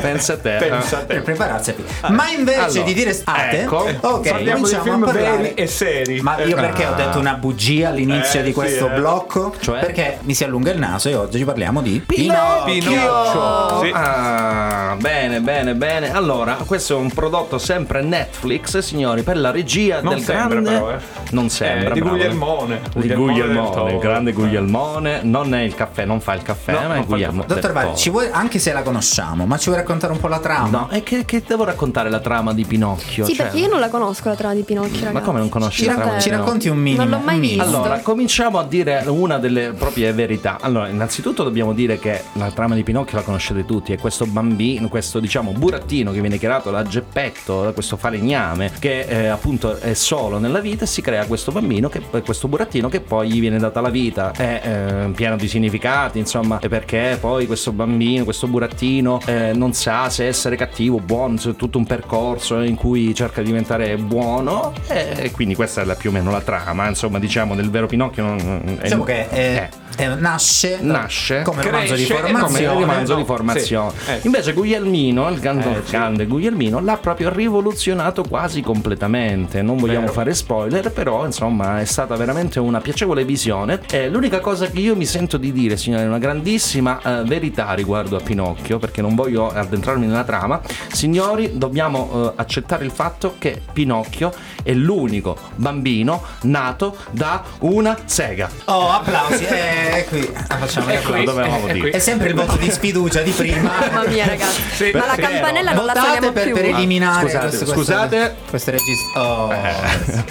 [SPEAKER 6] pensa a te.
[SPEAKER 4] Pensa a te.
[SPEAKER 3] Per prepararsi. Ma invece
[SPEAKER 6] Allora,
[SPEAKER 3] di dire state,
[SPEAKER 6] ecco,
[SPEAKER 3] ok, cominciamo
[SPEAKER 4] film
[SPEAKER 3] a parlare.
[SPEAKER 4] veri e seri.
[SPEAKER 3] Ma io
[SPEAKER 4] Eh,
[SPEAKER 3] perché ho detto un una bugia all'inizio
[SPEAKER 6] Eh,
[SPEAKER 3] di
[SPEAKER 6] sì,
[SPEAKER 3] questo
[SPEAKER 6] eh.
[SPEAKER 3] blocco
[SPEAKER 6] Cioè?
[SPEAKER 3] perché mi si allunga il naso e oggi parliamo di
[SPEAKER 4] Pinocchio. Sì.
[SPEAKER 6] Ah, bene, bene, bene. Allora, questo è un prodotto sempre Netflix, signori, per la regia
[SPEAKER 4] Non
[SPEAKER 6] del
[SPEAKER 4] sembra
[SPEAKER 6] grande.
[SPEAKER 4] però, eh.
[SPEAKER 6] Non sembra.
[SPEAKER 4] Eh, di
[SPEAKER 6] bravo.
[SPEAKER 4] Guglielmone.
[SPEAKER 6] Di
[SPEAKER 4] Guglielmone
[SPEAKER 6] il grande Guglielmone. Non è il caffè, non fa il caffè,
[SPEAKER 4] No,
[SPEAKER 6] ma è Guglielmo.
[SPEAKER 3] Dottor
[SPEAKER 6] Toro.
[SPEAKER 3] ci vuoi, anche se la conosciamo, ma ci vuoi raccontare un po' la trama?
[SPEAKER 6] No, e che, che devo raccontare la trama di Pinocchio?
[SPEAKER 5] Sì,
[SPEAKER 6] Cioè,
[SPEAKER 5] perché io non la conosco la trama di Pinocchio, ragazzi.
[SPEAKER 6] Ma come non conosci
[SPEAKER 3] Ci,
[SPEAKER 6] la
[SPEAKER 3] racco-
[SPEAKER 6] trama?
[SPEAKER 3] ci
[SPEAKER 6] Pinocchio?
[SPEAKER 3] racconti un minimo.
[SPEAKER 5] Non l'ho mai
[SPEAKER 3] un minimo.
[SPEAKER 5] Visto.
[SPEAKER 6] Allora, cominciamo a dire una delle proprie verità. Allora, innanzitutto dobbiamo dire che la trama di Pinocchio la conoscete tutti, è questo bambino, questo diciamo burattino che viene creato da Geppetto, da questo falegname, che eh, appunto è solo nella vita e si crea questo bambino, che, questo burattino che poi gli viene data la vita, è eh, pieno di significati, insomma, e perché poi questo bambino, questo burattino eh, non sa se essere cattivo o buono, c'è tutto un percorso in cui cerca di diventare buono e quindi questa è la- più o meno la trama, insomma, diciamo del vero Pinocchio. non- è-
[SPEAKER 3] Diciamo che eh, eh, nasce,
[SPEAKER 6] nasce
[SPEAKER 3] come romanzo di
[SPEAKER 4] cresce e
[SPEAKER 6] come
[SPEAKER 3] formazione.
[SPEAKER 6] romanzo di
[SPEAKER 4] no?
[SPEAKER 6] formazione.
[SPEAKER 4] Sì, eh.
[SPEAKER 6] Invece Guglielmino, il grande,
[SPEAKER 4] Eh, sì.
[SPEAKER 6] grande Guglielmino, l'ha proprio rivoluzionato quasi completamente. Non vogliamo
[SPEAKER 4] Vero.
[SPEAKER 6] fare spoiler, però insomma è stata veramente una piacevole visione. E l'unica cosa che io mi sento di dire, signore, è una grandissima eh, verità riguardo a Pinocchio, perché non voglio addentrarmi nella trama. Signori, dobbiamo eh, accettare il fatto che Pinocchio è l'unico bambino nato da una sega.
[SPEAKER 3] Oh, applausi. Eh, è qui. Ah, facciamo
[SPEAKER 4] È
[SPEAKER 3] applausi.
[SPEAKER 4] qui, è.
[SPEAKER 3] È sempre il voto di sfiducia di prima.
[SPEAKER 5] Mamma mia, ragazzi.
[SPEAKER 4] Sì,
[SPEAKER 5] Ma la campanella non la
[SPEAKER 3] Votate
[SPEAKER 5] suoniamo
[SPEAKER 3] per,
[SPEAKER 5] più.
[SPEAKER 3] per eliminare
[SPEAKER 6] Scusate,
[SPEAKER 3] questo,
[SPEAKER 6] scusate.
[SPEAKER 3] questo regista. Oh,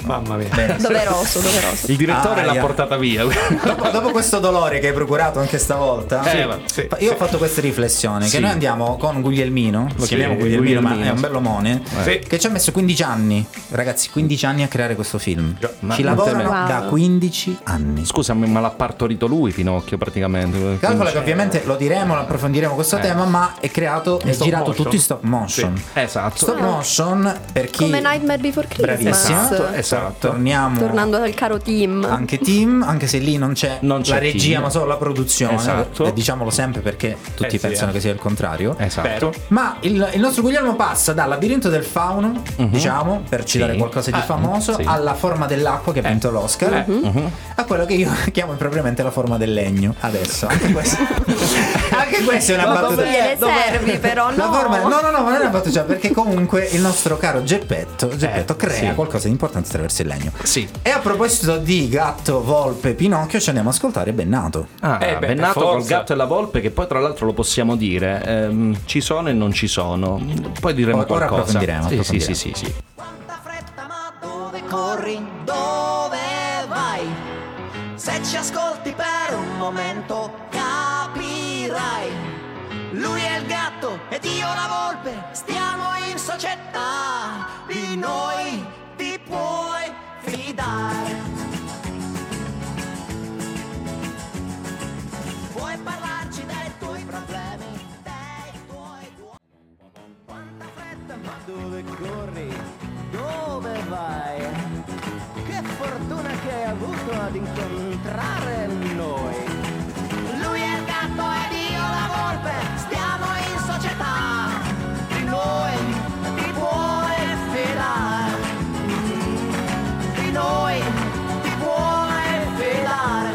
[SPEAKER 4] Mamma mia.
[SPEAKER 3] bene.
[SPEAKER 5] Doveroso, doveroso.
[SPEAKER 6] Il direttore
[SPEAKER 3] Aia.
[SPEAKER 6] l'ha portata via.
[SPEAKER 3] Dopo, dopo questo dolore che hai procurato anche stavolta,
[SPEAKER 6] Sì,
[SPEAKER 3] io
[SPEAKER 4] sì,
[SPEAKER 3] ho fatto questa riflessione:
[SPEAKER 6] Sì.
[SPEAKER 3] che noi andiamo con Guglielmino, lo
[SPEAKER 6] Sì,
[SPEAKER 3] chiamiamo Guglielmino, ma è un bell'omone,
[SPEAKER 4] Sì.
[SPEAKER 3] che ci ha messo 15 anni, ragazzi, 15 anni a creare questo film.
[SPEAKER 6] ma
[SPEAKER 3] ci lavorano da. 15 anni.
[SPEAKER 6] Scusami, ma l'ha partorito lui Pinocchio praticamente.
[SPEAKER 3] Calcola che ovviamente lo diremo, lo approfondiremo questo
[SPEAKER 6] Eh.
[SPEAKER 3] tema, ma è creato, è
[SPEAKER 4] stop
[SPEAKER 3] girato
[SPEAKER 4] motion.
[SPEAKER 3] tutto in stop motion.
[SPEAKER 6] Esatto.
[SPEAKER 3] Stop motion per chi
[SPEAKER 5] Come Nightmare Before Christmas.
[SPEAKER 3] Bravissimo.
[SPEAKER 6] Esatto, esatto.
[SPEAKER 3] Torniamo
[SPEAKER 5] Tornando al caro team.
[SPEAKER 3] anche team, anche se lì non c'è,
[SPEAKER 6] Non c'è
[SPEAKER 3] la regia,
[SPEAKER 6] team.
[SPEAKER 3] ma solo la produzione.
[SPEAKER 6] Esatto.
[SPEAKER 3] E diciamolo sempre perché tutti
[SPEAKER 4] Eh sì,
[SPEAKER 3] pensano
[SPEAKER 4] eh.
[SPEAKER 3] che sia il contrario.
[SPEAKER 6] Esatto.
[SPEAKER 3] Ma il, il nostro Guglielmo passa dal labirinto del fauno, diciamo, per citare
[SPEAKER 6] Sì.
[SPEAKER 3] qualcosa di
[SPEAKER 6] Ah,
[SPEAKER 3] famoso,
[SPEAKER 6] sì.
[SPEAKER 3] alla forma dell'acqua che ha vinto l'Oscar, a quello che io chiamo impropriamente la forma del legno. Adesso, anche questo, anche questa è una
[SPEAKER 6] Ma
[SPEAKER 3] battuta.
[SPEAKER 5] Gliele servi però, no.
[SPEAKER 3] La forma, no, no, no, ma non è una battuta, perché comunque il nostro caro Geppetto, Geppetto
[SPEAKER 6] Eh,
[SPEAKER 3] crea
[SPEAKER 6] sì.
[SPEAKER 3] qualcosa di importante attraverso il legno.
[SPEAKER 6] Sì.
[SPEAKER 3] E a proposito di gatto, volpe, Pinocchio, ci andiamo a ascoltare Bennato.
[SPEAKER 6] Ah,
[SPEAKER 4] Eh beh,
[SPEAKER 6] Bennato col gatto e la volpe, che poi tra l'altro lo possiamo dire, ehm, ci sono e non ci sono. Poi diremo
[SPEAKER 3] Ora
[SPEAKER 6] qualcosa.
[SPEAKER 3] approfondiremo,
[SPEAKER 6] Sì, sì,
[SPEAKER 3] approfondiremo.
[SPEAKER 6] sì, sì, sì.
[SPEAKER 7] Quanta fretta, ma dove corri? Dove? Se ci ascolti per un momento capirai. Lui è il gatto ed io la volpe, stiamo in società. Di noi ti puoi fidare. Puoi parlarci dei tuoi problemi, dove corri? Dove vai? Fortuna che hai avuto ad incontrare noi. Lui è il gatto ed io la volpe, stiamo in società. Di noi ti puoi fidare. Di noi ti puoi fidare.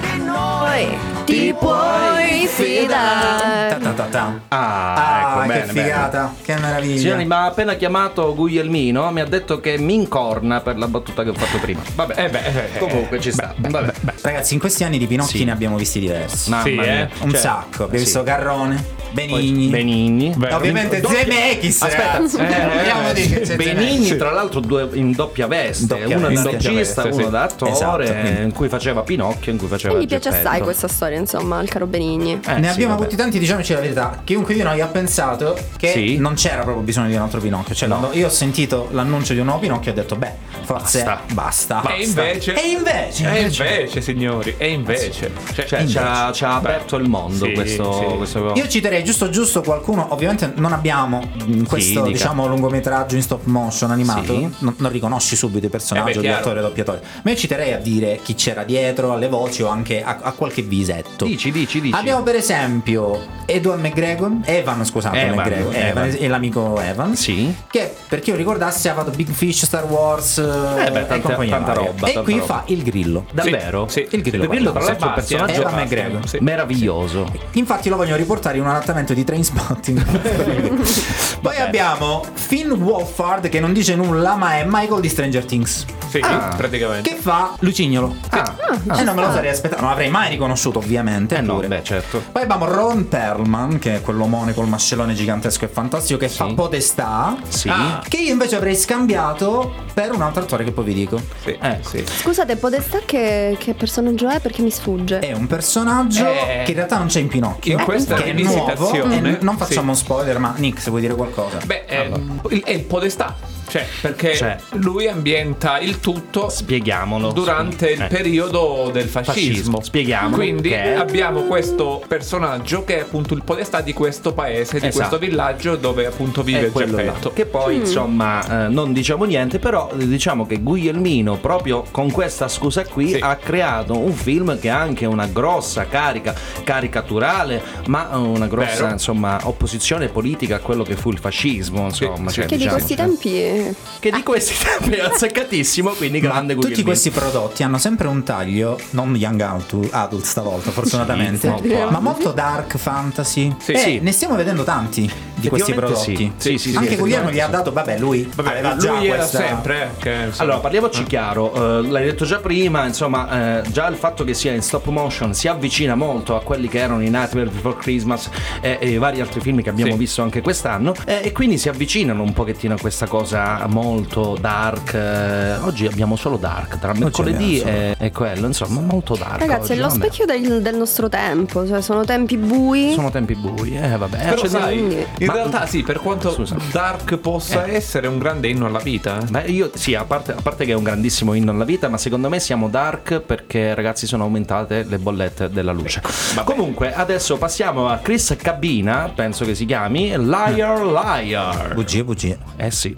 [SPEAKER 7] Di noi
[SPEAKER 5] Ti puoi fidare.
[SPEAKER 6] Ah,
[SPEAKER 3] Ah,
[SPEAKER 6] ecco,
[SPEAKER 3] che
[SPEAKER 6] bene, bene.
[SPEAKER 3] figata, che meraviglia.
[SPEAKER 6] Signori, ma ha appena chiamato Guglielmino, mi ha detto che mi incorna per la battuta che ho fatto prima. Vabbè,
[SPEAKER 4] Eh beh, eh, eh,
[SPEAKER 6] comunque ci sta. Vabbè.
[SPEAKER 3] Ragazzi, in questi anni di Pinocchi
[SPEAKER 6] Sì.
[SPEAKER 3] ne abbiamo visti diversi.
[SPEAKER 6] Mamma
[SPEAKER 4] Sì,
[SPEAKER 6] mia.
[SPEAKER 4] eh.
[SPEAKER 3] Un
[SPEAKER 6] Cioè,
[SPEAKER 3] sacco. Abbiamo
[SPEAKER 6] sì.
[SPEAKER 3] visto Garrone,
[SPEAKER 6] Poi
[SPEAKER 3] Benigni.
[SPEAKER 6] Benigni.
[SPEAKER 3] E Ovviamente
[SPEAKER 6] Doppia-
[SPEAKER 3] Zemeckis.
[SPEAKER 6] Aspetta, eh,
[SPEAKER 3] che c'è
[SPEAKER 6] Benigni, tra l'altro, due in doppia veste,
[SPEAKER 3] Doppia
[SPEAKER 6] uno da
[SPEAKER 3] veste.
[SPEAKER 6] regista,
[SPEAKER 4] Doppia veste,
[SPEAKER 6] uno
[SPEAKER 4] sì.
[SPEAKER 6] da attore,
[SPEAKER 3] Esatto,
[SPEAKER 6] in cui faceva Pinocchio, in cui faceva
[SPEAKER 5] Quindi piace
[SPEAKER 6] Geppetto.
[SPEAKER 5] assai questa storia, insomma, al caro Benigni.
[SPEAKER 6] Eh,
[SPEAKER 3] ne
[SPEAKER 6] sì,
[SPEAKER 3] abbiamo
[SPEAKER 6] vabbè.
[SPEAKER 3] avuti tanti, diciamoci la verità. Chiunque di noi ha pensato che
[SPEAKER 6] Sì.
[SPEAKER 3] non c'era proprio bisogno di un altro Pinocchio. Cioè,
[SPEAKER 6] No.
[SPEAKER 3] io ho sentito l'annuncio di un nuovo Pinocchio, ho detto, beh, forse
[SPEAKER 6] Basta.
[SPEAKER 3] basta.
[SPEAKER 4] E invece,
[SPEAKER 3] E invece,
[SPEAKER 4] e invece, signori, e invece, cioè,
[SPEAKER 6] Cioè, ci ha, ci ha aperto il mondo
[SPEAKER 4] Sì,
[SPEAKER 6] questo,
[SPEAKER 4] sì.
[SPEAKER 6] questo-
[SPEAKER 3] Io citerei giusto giusto qualcuno, ovviamente non abbiamo in questo diciamo lungometraggio in stop motion animato,
[SPEAKER 6] Sì.
[SPEAKER 3] non, non riconosci subito il personaggio
[SPEAKER 4] Eh beh,
[SPEAKER 3] di
[SPEAKER 4] chiaro.
[SPEAKER 3] attore o doppiatore. Ma io citerei a dire chi c'era dietro, alle voci o anche a, a qualche visetto.
[SPEAKER 6] Dici, dici, dici.
[SPEAKER 3] Abbiamo per esempio Edoardo McGregor, Evan, scusate,
[SPEAKER 6] Evan,
[SPEAKER 3] McGregor, Evan,
[SPEAKER 6] Evan.
[SPEAKER 3] e l'amico Evan.
[SPEAKER 6] Sì.
[SPEAKER 3] Che per chi lo ricordasse ha fatto Big Fish, Star Wars
[SPEAKER 6] Eh beh,
[SPEAKER 3] e
[SPEAKER 6] tanta- tanta roba,
[SPEAKER 3] E
[SPEAKER 6] tanta
[SPEAKER 3] qui
[SPEAKER 6] roba.
[SPEAKER 3] fa il grillo.
[SPEAKER 6] Davvero?
[SPEAKER 4] Sì,
[SPEAKER 3] Il grillo,
[SPEAKER 6] Il grillo, tra
[SPEAKER 3] guarda,
[SPEAKER 6] l'altro, è un personaggio
[SPEAKER 3] Evan McGregor.
[SPEAKER 4] sì.
[SPEAKER 6] meraviglioso.
[SPEAKER 3] Infatti lo vogliono riportare in un adattamento di Trainspotting. Poi abbiamo Finn Wolfhard che non dice nulla ma è Michael di Stranger Things.
[SPEAKER 4] Sì,
[SPEAKER 6] Ah.
[SPEAKER 4] praticamente.
[SPEAKER 3] Che fa Lucignolo.
[SPEAKER 6] Ah,
[SPEAKER 3] E non me lo sarei aspettato, non l'avrei mai riconosciuto ovviamente.
[SPEAKER 6] eh no, beh, certo.
[SPEAKER 3] Poi abbiamo Ron Perlman, che è quell'omone col mascellone gigantesco e fantastico, che fa Podestà.
[SPEAKER 6] Sì.
[SPEAKER 3] Ah, che io invece avrei scambiato per un altro attore che poi vi dico.
[SPEAKER 4] Sì,
[SPEAKER 6] Eh.
[SPEAKER 4] sì.
[SPEAKER 5] Scusate, Podestà che, che personaggio è? Perché mi sfugge.
[SPEAKER 3] È un personaggio
[SPEAKER 4] Eh,
[SPEAKER 3] che in realtà non c'è in Pinocchio.
[SPEAKER 4] in questa
[SPEAKER 3] che è nuovo.
[SPEAKER 4] rivisitazione,
[SPEAKER 3] e non facciamo
[SPEAKER 4] sì.
[SPEAKER 3] spoiler, ma Nick, se vuoi dire qualcosa.
[SPEAKER 4] Beh, è, il, è il podestà. Cioè, perché
[SPEAKER 6] Cioè.
[SPEAKER 4] lui ambienta il tutto
[SPEAKER 6] Spieghiamolo.
[SPEAKER 4] durante il
[SPEAKER 6] Eh.
[SPEAKER 4] periodo del fascismo.
[SPEAKER 6] Fascismo, spieghiamolo
[SPEAKER 4] Quindi
[SPEAKER 6] che
[SPEAKER 4] abbiamo questo personaggio che è appunto il podestà di questo paese, di
[SPEAKER 6] Esatto.
[SPEAKER 4] questo villaggio dove appunto vive. Geppetto.
[SPEAKER 6] Che poi, insomma, eh, non diciamo niente, però eh, diciamo che Guglielmino, proprio con questa scusa qui,
[SPEAKER 4] Sì.
[SPEAKER 6] ha creato un film che ha anche una grossa carica caricaturale, ma una grossa,
[SPEAKER 4] Vero.
[SPEAKER 6] insomma, opposizione politica a quello che fu il fascismo, insomma.
[SPEAKER 4] sì.
[SPEAKER 6] cioè,
[SPEAKER 5] Che di
[SPEAKER 6] diciamo,
[SPEAKER 5] questi
[SPEAKER 6] cioè,
[SPEAKER 5] tempi.
[SPEAKER 6] Che di questi tempi è azzeccatissimo, quindi
[SPEAKER 3] Ma
[SPEAKER 6] grande
[SPEAKER 3] tutti
[SPEAKER 6] Guglielmino.
[SPEAKER 3] questi prodotti hanno sempre un taglio, non young adult, adult stavolta, fortunatamente,
[SPEAKER 6] Sì, no,
[SPEAKER 3] ma molto dark fantasy.
[SPEAKER 4] Sì,
[SPEAKER 3] e
[SPEAKER 6] sì.
[SPEAKER 3] ne stiamo vedendo tanti di questi prodotti.
[SPEAKER 6] sì. Sì,
[SPEAKER 3] Anche
[SPEAKER 6] sì,
[SPEAKER 3] Guglielmo gli ha dato, vabbè, lui
[SPEAKER 4] Vabbè,
[SPEAKER 3] aveva già
[SPEAKER 4] lui era
[SPEAKER 3] questa
[SPEAKER 4] sempre, eh, che,
[SPEAKER 6] Allora, parliamoci chiaro, eh, l'hai detto già prima, insomma, eh, già il fatto che sia in stop motion si avvicina molto a quelli che erano i Nightmare Before Christmas e, e i vari altri film che abbiamo
[SPEAKER 4] Sì.
[SPEAKER 6] visto anche quest'anno eh, e quindi si avvicinano un pochettino a questa cosa molto dark. eh, oggi abbiamo solo dark, tra mercoledì e, e quello, insomma, molto dark.
[SPEAKER 5] Ragazzi,
[SPEAKER 6] oggi,
[SPEAKER 5] è lo
[SPEAKER 6] vabbè.
[SPEAKER 5] specchio del, del nostro tempo, cioè sono tempi bui.
[SPEAKER 6] Sono tempi bui, eh vabbè.
[SPEAKER 4] Però
[SPEAKER 6] Cioè,
[SPEAKER 4] sai,
[SPEAKER 5] quindi-
[SPEAKER 4] in
[SPEAKER 6] Ma-
[SPEAKER 4] realtà sì, per quanto
[SPEAKER 6] Scusa.
[SPEAKER 4] dark possa essere un grande inno alla vita, eh.
[SPEAKER 6] Beh, io sì, a parte, a parte che è un grandissimo inno alla vita, ma secondo me siamo dark perché ragazzi sono aumentate le bollette della luce. Comunque, adesso passiamo a Chris Cabina, penso che si chiami Liar Liar.
[SPEAKER 3] bugie, bugie.
[SPEAKER 6] Eh sì.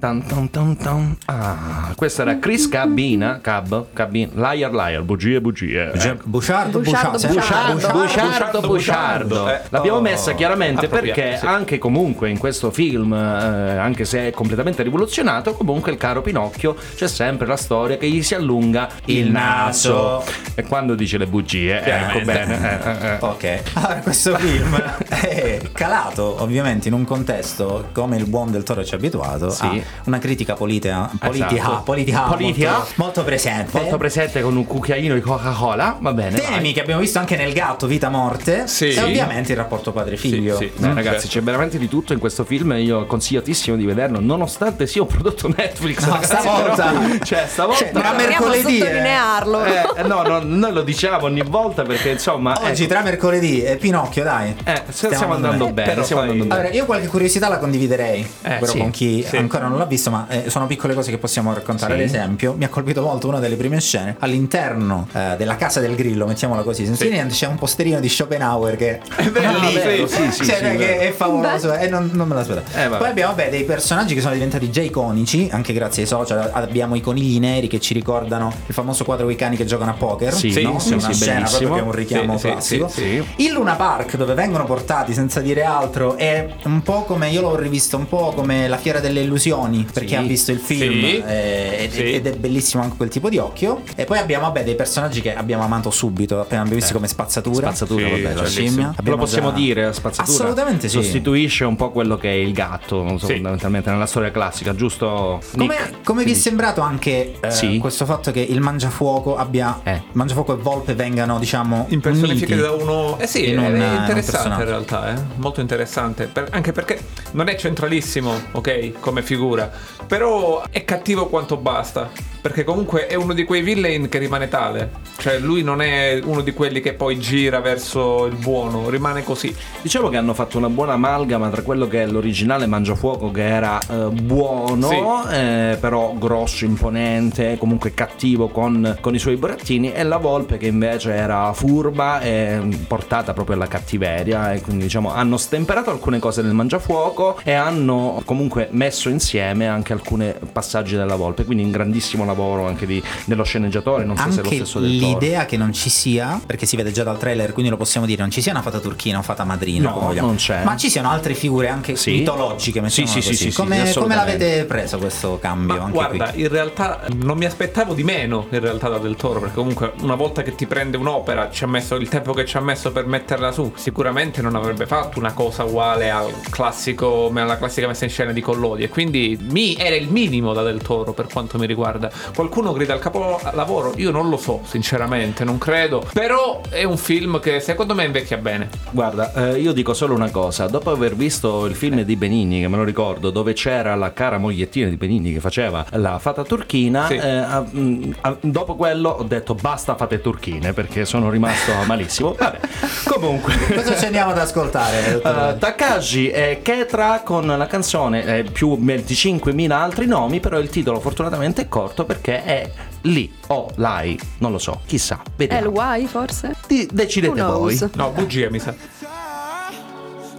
[SPEAKER 6] Tan, tan, tan, tan. Ah, questa era Chris Cabina, Cab, Cabin, Liar Liar, bugie, bugie.
[SPEAKER 3] Bugiardo, buciardo,
[SPEAKER 5] Buciardo,
[SPEAKER 3] sempre-
[SPEAKER 5] buciardo.
[SPEAKER 6] Buciardo, buciardo,
[SPEAKER 4] buciardo,
[SPEAKER 6] buciardo.
[SPEAKER 4] eh,
[SPEAKER 6] L'abbiamo
[SPEAKER 4] oh,
[SPEAKER 6] messa chiaramente
[SPEAKER 4] appropriato,
[SPEAKER 6] perché
[SPEAKER 4] sì.
[SPEAKER 6] anche comunque in questo film, eh, anche se è completamente rivoluzionato, comunque il caro Pinocchio c'è sempre la storia che gli si allunga il,
[SPEAKER 3] Il
[SPEAKER 6] naso.
[SPEAKER 3] naso.
[SPEAKER 6] E quando dice le bugie, ecco bene. eh, eh, eh.
[SPEAKER 3] Ok, allora questo film è calato ovviamente in un contesto come il buon del Toro ci ha abituato
[SPEAKER 6] Sì.
[SPEAKER 3] Una critica politica, politica,
[SPEAKER 6] Esatto.
[SPEAKER 3] politica,
[SPEAKER 6] Politica.
[SPEAKER 3] Molto, molto presente.
[SPEAKER 6] Molto presente con un cucchiaino di Coca-Cola, va bene.
[SPEAKER 3] Temi
[SPEAKER 6] vai.
[SPEAKER 3] che abbiamo visto anche nel gatto Vita Morte
[SPEAKER 4] Sì.
[SPEAKER 3] e ovviamente il rapporto padre-figlio.
[SPEAKER 4] Sì, sì. Mm,
[SPEAKER 6] ragazzi, c'è veramente di tutto in questo film. Io consigliatissimo di vederlo, nonostante sia un prodotto Netflix.
[SPEAKER 3] No,
[SPEAKER 6] ragazzi,
[SPEAKER 3] stavolta-
[SPEAKER 6] però- cioè, stavolta.
[SPEAKER 3] Cioè, tra mercoledì
[SPEAKER 5] sottolinearlo.
[SPEAKER 6] Eh, eh, no, no, noi lo diciamo ogni volta perché insomma.
[SPEAKER 3] Oggi
[SPEAKER 6] ecco,
[SPEAKER 3] tra mercoledì e Pinocchio, dai.
[SPEAKER 6] eh, stiamo, stiamo andando bene.
[SPEAKER 4] Però
[SPEAKER 6] stiamo andando bene.
[SPEAKER 3] Allora, io qualche curiosità la condividerei,
[SPEAKER 4] Eh,
[SPEAKER 3] però
[SPEAKER 6] sì,
[SPEAKER 3] con chi
[SPEAKER 4] sì.
[SPEAKER 3] ancora non l'ha visto, ma eh, sono piccole cose che possiamo raccontare.
[SPEAKER 6] Sì.
[SPEAKER 3] Ad esempio, mi ha colpito molto una delle prime scene. All'interno eh, della casa del grillo, mettiamola così, senza
[SPEAKER 4] Sì.
[SPEAKER 3] niente, c'è un posterino di Schopenhauer che è lì.
[SPEAKER 4] vero,
[SPEAKER 6] sì, sì,
[SPEAKER 3] Cioè,
[SPEAKER 6] sì,
[SPEAKER 3] che è favoloso e non, non me l'aspettavo.
[SPEAKER 6] Eh, vabbè.
[SPEAKER 3] Poi abbiamo vabbè, dei personaggi che sono diventati già iconici, anche grazie ai social. Abbiamo i conigli neri che ci ricordano il famoso quadro dei cani che giocano a poker.
[SPEAKER 6] Sì,
[SPEAKER 3] no?
[SPEAKER 6] sì,
[SPEAKER 3] È una
[SPEAKER 6] sì,
[SPEAKER 3] scena
[SPEAKER 6] bellissimo.
[SPEAKER 3] proprio che è un richiamo
[SPEAKER 4] Sì, sì,
[SPEAKER 3] classico.
[SPEAKER 6] sì, sì.
[SPEAKER 3] Il Luna Park, dove vengono portati senza dire altro, è un po' come io l'ho rivisto, un po' come la fiera delle illusioni occhioni per
[SPEAKER 6] Sì.
[SPEAKER 3] chi ha visto il film
[SPEAKER 4] Sì.
[SPEAKER 3] eh, ed,
[SPEAKER 4] Sì.
[SPEAKER 3] ed è bellissimo anche quel tipo di occhio. E poi abbiamo vabbè, dei personaggi che abbiamo amato subito, appena abbiamo visto come spazzatura.
[SPEAKER 6] Spazzatura,
[SPEAKER 4] Sì,
[SPEAKER 6] vabbè,
[SPEAKER 3] la
[SPEAKER 6] cioè,
[SPEAKER 3] scimmia.
[SPEAKER 6] Lo possiamo
[SPEAKER 3] già-
[SPEAKER 6] dire, spazzatura.
[SPEAKER 3] Assolutamente sì.
[SPEAKER 6] Sostituisce un po' quello che è il gatto, non so,
[SPEAKER 4] Sì.
[SPEAKER 6] fondamentalmente nella storia classica, giusto?
[SPEAKER 3] Come, come vi è sembrato anche eh,
[SPEAKER 6] Sì.
[SPEAKER 3] questo fatto che il mangiafuoco abbia
[SPEAKER 6] Eh.
[SPEAKER 3] mangiafuoco e volpe vengano, diciamo,
[SPEAKER 4] impersonificati da uno eh sì
[SPEAKER 3] in
[SPEAKER 4] è,
[SPEAKER 3] un-
[SPEAKER 4] è
[SPEAKER 3] in un
[SPEAKER 4] interessante in realtà eh? molto interessante Per- anche perché non è centralissimo ok come figura però è cattivo quanto basta perché comunque è uno di quei villain che rimane tale. Cioè lui non è uno di quelli che poi gira verso il buono rimane così.
[SPEAKER 6] Diciamo che hanno fatto una buona amalgama tra quello che è l'originale Mangiafuoco che era eh, buono,
[SPEAKER 4] Sì.
[SPEAKER 6] eh, però grosso, imponente, comunque cattivo con, con i suoi burattini e la Volpe che invece era furba e portata proprio alla cattiveria. E quindi diciamo hanno stemperato alcune cose del Mangiafuoco e hanno comunque messo insieme anche alcuni passaggi della Volpe, quindi un grandissimo lavoro anche di- dello sceneggiatore, non so se è lo
[SPEAKER 3] Anche
[SPEAKER 6] stesso del Toro.
[SPEAKER 3] l'idea che non ci sia, perché si vede già dal trailer, quindi lo possiamo dire, non ci sia una fata turchina o fata madrina,
[SPEAKER 6] No, non c'è.
[SPEAKER 3] Ma ci siano altre figure anche
[SPEAKER 6] Sì.
[SPEAKER 3] mitologiche,
[SPEAKER 6] Sì, sì,
[SPEAKER 3] così.
[SPEAKER 6] sì,
[SPEAKER 3] come,
[SPEAKER 6] sì,
[SPEAKER 3] come l'avete preso questo cambio? Anche
[SPEAKER 4] guarda,
[SPEAKER 3] qui?
[SPEAKER 4] in realtà non mi aspettavo di meno in realtà da Del Toro, perché comunque una volta che ti prende un'opera, ci ha messo il tempo che ci ha messo per metterla su, sicuramente non avrebbe fatto una cosa uguale al classico, alla classica messa in scena di Collodi. E quindi mi era il minimo da Del Toro per quanto mi riguarda. Qualcuno grida al capolavoro, io non lo so, sinceramente, non credo. Però è un film che secondo me invecchia bene.
[SPEAKER 6] Guarda, eh, io dico solo una cosa, dopo aver visto il film di Benigni, che me lo ricordo, dove c'era la cara mogliettina di Benigni che faceva la fata turchina,
[SPEAKER 4] Sì.
[SPEAKER 6] eh, ah, mm, ah, dopo quello ho detto basta fate turchine perché sono rimasto malissimo. Vabbè, comunque...
[SPEAKER 3] Cosa ci andiamo ad ascoltare?
[SPEAKER 6] Uh, Takashi e Ketra con la canzone eh, più 25.000 altri nomi, però il titolo fortunatamente è corto perché è lì o lai, non lo so, chissà, vediamo.
[SPEAKER 5] LY forse?
[SPEAKER 6] Di- decidete voi.
[SPEAKER 4] No, bugia mi sa.